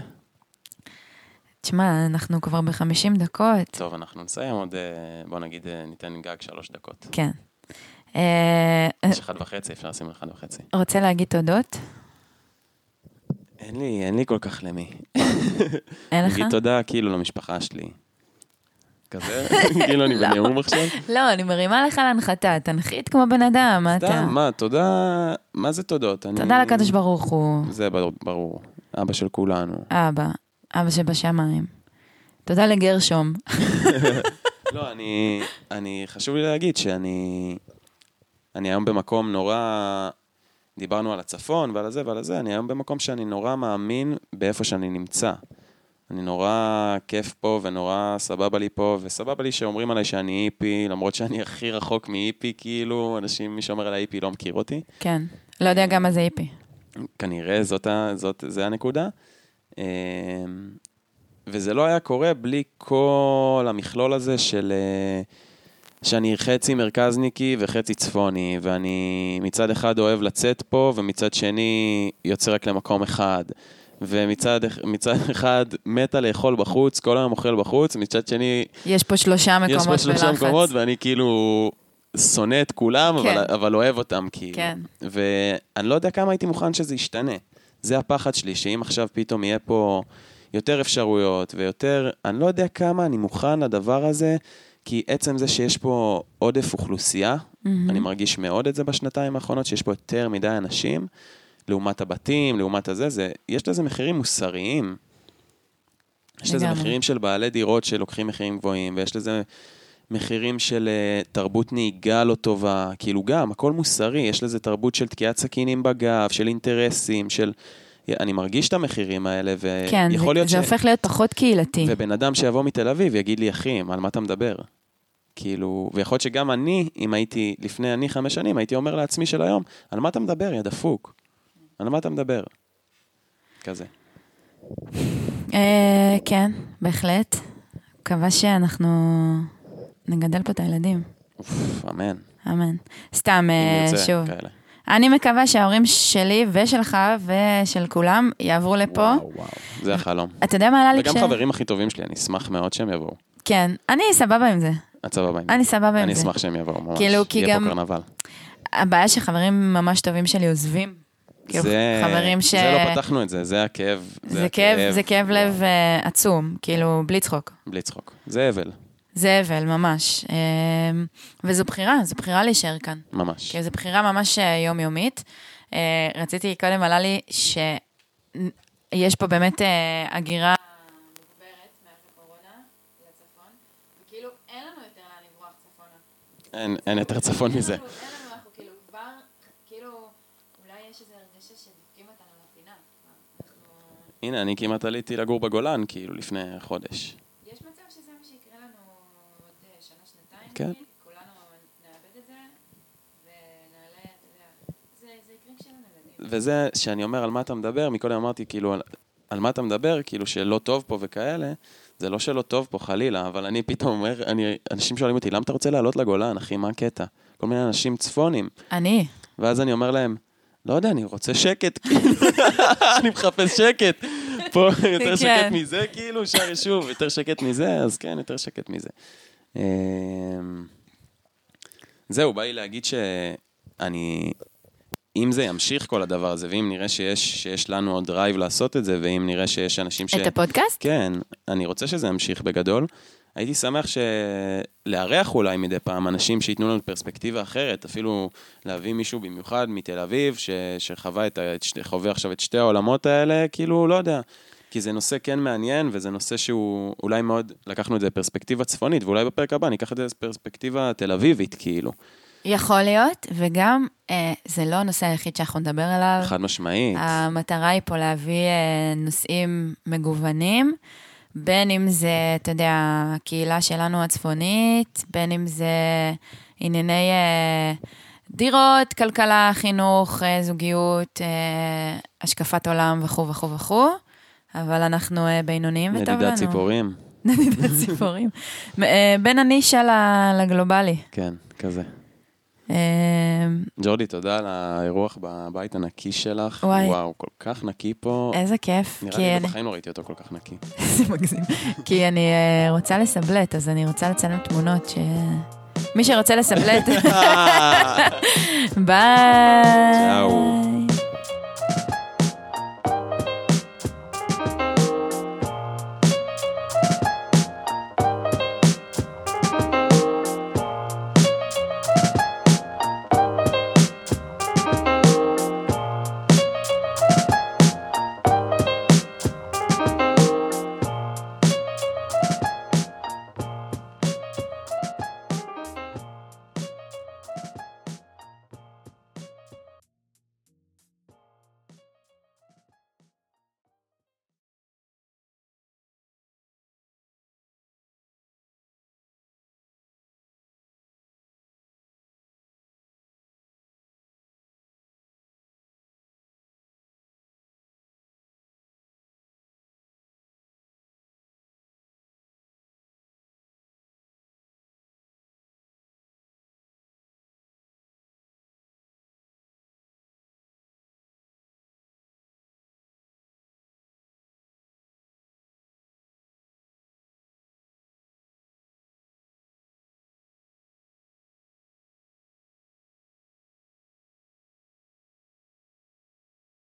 [SPEAKER 2] תשמע, אנחנו כבר ב-50 דקות.
[SPEAKER 1] טוב, אנחנו נסיים עוד, אה, בוא נגיד, אה, ניתן גג שלוש דקות.
[SPEAKER 2] כן. אה,
[SPEAKER 1] יש אחד וחצי, אפשר לשים אחד וחצי.
[SPEAKER 2] רוצה להגיד תודות?
[SPEAKER 1] אין לי, אין לי כל כך למי.
[SPEAKER 2] אין לך?
[SPEAKER 1] נגיד תודה, כאילו, למשפחה שלי. כזה? כאילו, אני בנאום עכשיו?
[SPEAKER 2] לא, אני מרימה לך להנחתה, תנחית כמו בן אדם, מה אתה?
[SPEAKER 1] סתם, מה, תודה, מה זה תודות?
[SPEAKER 2] תודה לקדוש ברוך הוא,
[SPEAKER 1] זה ברור. אבא של כולנו.
[SPEAKER 2] אבא, אבא שבשמיים. תודה לגרשום.
[SPEAKER 1] לא, אני, אני, חשוב לי להגיד שאני, אני היום במקום נורא, דיברנו על הצפון ועל הזה ועל הזה, אני היום במקום שאני נורא מאמין באיפה שאני נמצא. אני נורא כיף פה ונורא סבבה לי פה, וסבבה לי שאומרים עליי שאני היפי, למרות שאני הכי רחוק מהיפי, כאילו, אנשים, מי שאומר על ההיפי לא מכיר אותי.
[SPEAKER 2] כן. לא יודע גם מה זה היפי.
[SPEAKER 1] כנראה זאת, זאת, זה הנקודה. אמ, וזה לא היה קורה בלי כל המכלול הזה של... אה, שאני חצי מרכזניקי וחצי צפוני, ואני מצד אחד אוהב לצאת פה, ומצד שני יוצא רק למקום אחד. ומצד מצד אחד מתה לאכול בחוץ, כל היום אוכל בחוץ, מצד שני
[SPEAKER 2] יש פה שלושה מקומות
[SPEAKER 1] יש פה שלושה
[SPEAKER 2] בלחץ.
[SPEAKER 1] מקומות, ואני כאילו שונא את כולם,
[SPEAKER 2] כן.
[SPEAKER 1] אבל, אבל אוהב אותם, כאילו.
[SPEAKER 2] כן.
[SPEAKER 1] ואני לא יודע כמה הייתי מוכן שזה ישתנה. זה הפחד שלי, שאם עכשיו פתאום יהיה פה יותר אפשרויות ויותר... אני לא יודע כמה אני מוכן לדבר הזה, כי עצם זה שיש פה עודף אוכלוסייה,
[SPEAKER 2] מהמם.
[SPEAKER 1] אני מרגיש מאוד את זה בשנתיים האחרונות, שיש פה יותר מדי אנשים, לעומת הבתים, לעומת הזה, זה, יש לזה מחירים מוסריים. יש לזה. מחירים של בעלי דירות שלוקחים מחירים גבוהים, ויש לזה מחירים של uh, תרבות נהיגה לא טובה, כאילו גם, הכל מוסרי, יש לזה תרבות של תקיעת סכינים בגב, של אינטרסים, של... אני מרגיש את המחירים האלה,
[SPEAKER 2] כן,
[SPEAKER 1] ויכול
[SPEAKER 2] זה,
[SPEAKER 1] להיות
[SPEAKER 2] זה הופך להיות פחות קהילתי.
[SPEAKER 1] ובן אדם שיבוא מתל אביב יגיד לי, אחי, על מה אתה מדבר? כאילו, ויכול להיות שגם אני, אם הייתי, לפני אני חמש שנים, הייתי אומר לעצמי של היום, על מה אתה מדבר, יא דפוק? על מה אתה מדבר? כזה.
[SPEAKER 2] אה, כן, בהחלט. מקווה שאנחנו נגדל פה את הילדים.
[SPEAKER 1] אוף, אמן.
[SPEAKER 2] אמן. סתם, אה, שוב.
[SPEAKER 1] כאלה.
[SPEAKER 2] אני מקווה שההורים שלי ושלך ושל כולם יעברו לפה.
[SPEAKER 1] וואו, וואו, זה החלום.
[SPEAKER 2] אתה יודע מה עלה לי
[SPEAKER 1] וגם חברים הכי טובים שלי, אני אשמח מאוד שהם יבואו.
[SPEAKER 2] כן, אני סבבה עם זה.
[SPEAKER 1] את סבבה עם זה.
[SPEAKER 2] אני סבבה עם
[SPEAKER 1] אני
[SPEAKER 2] זה.
[SPEAKER 1] אשמח שהם יבואו, ממש.
[SPEAKER 2] כאילו, כי
[SPEAKER 1] יהיה
[SPEAKER 2] גם-
[SPEAKER 1] פה קרנבל.
[SPEAKER 2] הבעיה שחברים ממש טובים שלי עוזבים. כאילו,
[SPEAKER 1] זה...
[SPEAKER 2] חברים ש...
[SPEAKER 1] זה לא פתחנו את זה, זה הכאב.
[SPEAKER 2] זה כאב, זה כאב לב אה, עצום, כאילו, בלי צחוק.
[SPEAKER 1] בלי צחוק. זה אבל,
[SPEAKER 2] זה אבל, ממש. אה, וזו בחירה, זו בחירה להישאר כאן.
[SPEAKER 1] ממש.
[SPEAKER 2] כאילו, זו בחירה ממש אה, יומיומית. אה, רציתי, קודם עלה לי שיש פה באמת אה, הגירה אין.
[SPEAKER 1] אין יותר צפון מזה.
[SPEAKER 2] אין לנו, אין לנו, אנחנו כאילו כבר, כאילו, אולי יש איזו הרגשה שדופקים אותנו לפינה.
[SPEAKER 1] הנה, אני כמעט עליתי לגור בגולן, כאילו, לפני חודש.
[SPEAKER 2] יש מצב שזה מה שיקרה לנו עוד אה,
[SPEAKER 1] כן.
[SPEAKER 2] כולנו נאבד את זה, ונעלה, אתה יודע, זה זה יקרה כשאנחנו נולדים.
[SPEAKER 1] וזה שאני אומר על מה אתה מדבר, מקודם אמרתי כאילו על, על מה אתה מדבר, כאילו שלא טוב פה וכאלה, זה לא שלא טוב פה חלילה, אבל אני פתאום אומר, אני, אנשים שואלים אותי, למה אתה רוצה לעלות לגולן, אחי, מה הקטע? כל מיני אנשים צפונים.
[SPEAKER 2] אני.
[SPEAKER 1] ואז אני אומר להם, לא יודע, אני רוצה שקט, כאילו, אני מחפש שקט. פה יותר
[SPEAKER 2] כן.
[SPEAKER 1] שקט מזה, כאילו, שער יישוב, יותר שקט מזה, אז כן, יותר שקט מזה. אמ, זהו, בא לי להגיד שאני, אם זה ימשיך כל הדבר הזה, ואם נראה שיש, שיש לנו עוד drive לעשות את זה, ואם נראה שיש אנשים ש...
[SPEAKER 2] את הפודקאסט?
[SPEAKER 1] כן, אני רוצה שזה ימשיך בגדול. הייתי שמח ש... לארח אולי מדי פעם אנשים שייתנו לנו פרספקטיבה אחרת, אפילו להביא מישהו במיוחד מתל אביב, ש... שחווה את ה... את שתי- חווה עכשיו את שתי העולמות האלה, כאילו, לא יודע. כי זה נושא כן מעניין, וזה נושא שהוא אולי מאוד, לקחנו את זה בפרספקטיבה צפונית, ואולי בפרק הבא ניקח את זה בפרספקטיבה תל אביבית, כאילו.
[SPEAKER 2] יכול להיות, וגם אה, זה לא הנושא היחיד שאנחנו נדבר עליו.
[SPEAKER 1] חד משמעית.
[SPEAKER 2] המטרה היא פה להביא אה, נושאים מגוונים, בין אם זה, אתה יודע, הקהילה שלנו הצפונית, בין אם זה ענייני אה, דירות, כלכלה, חינוך, אה, זוגיות, אה, השקפת עולם וכו' וכו' וכו', אבל אנחנו אה, בינוניים וטוב לנו.
[SPEAKER 1] נדידת ציפורים.
[SPEAKER 2] נדידת ציפורים. אה, בין הנישה לגלובלי.
[SPEAKER 1] כן, כזה.
[SPEAKER 2] אה,
[SPEAKER 1] ג'ורדי, תודה על האירוח בבית הנקי שלך.
[SPEAKER 2] וואי.
[SPEAKER 1] וואו, כל כך נקי פה.
[SPEAKER 2] איזה כיף.
[SPEAKER 1] נראה לי
[SPEAKER 2] אני-
[SPEAKER 1] בחיים לא ראיתי אותו כל כך נקי.
[SPEAKER 2] זה מגזים. כי אני רוצה לסבלט, אז אני רוצה לצלם תמונות ש... מי שרוצה לסבלט, ביי.
[SPEAKER 1] צ'או.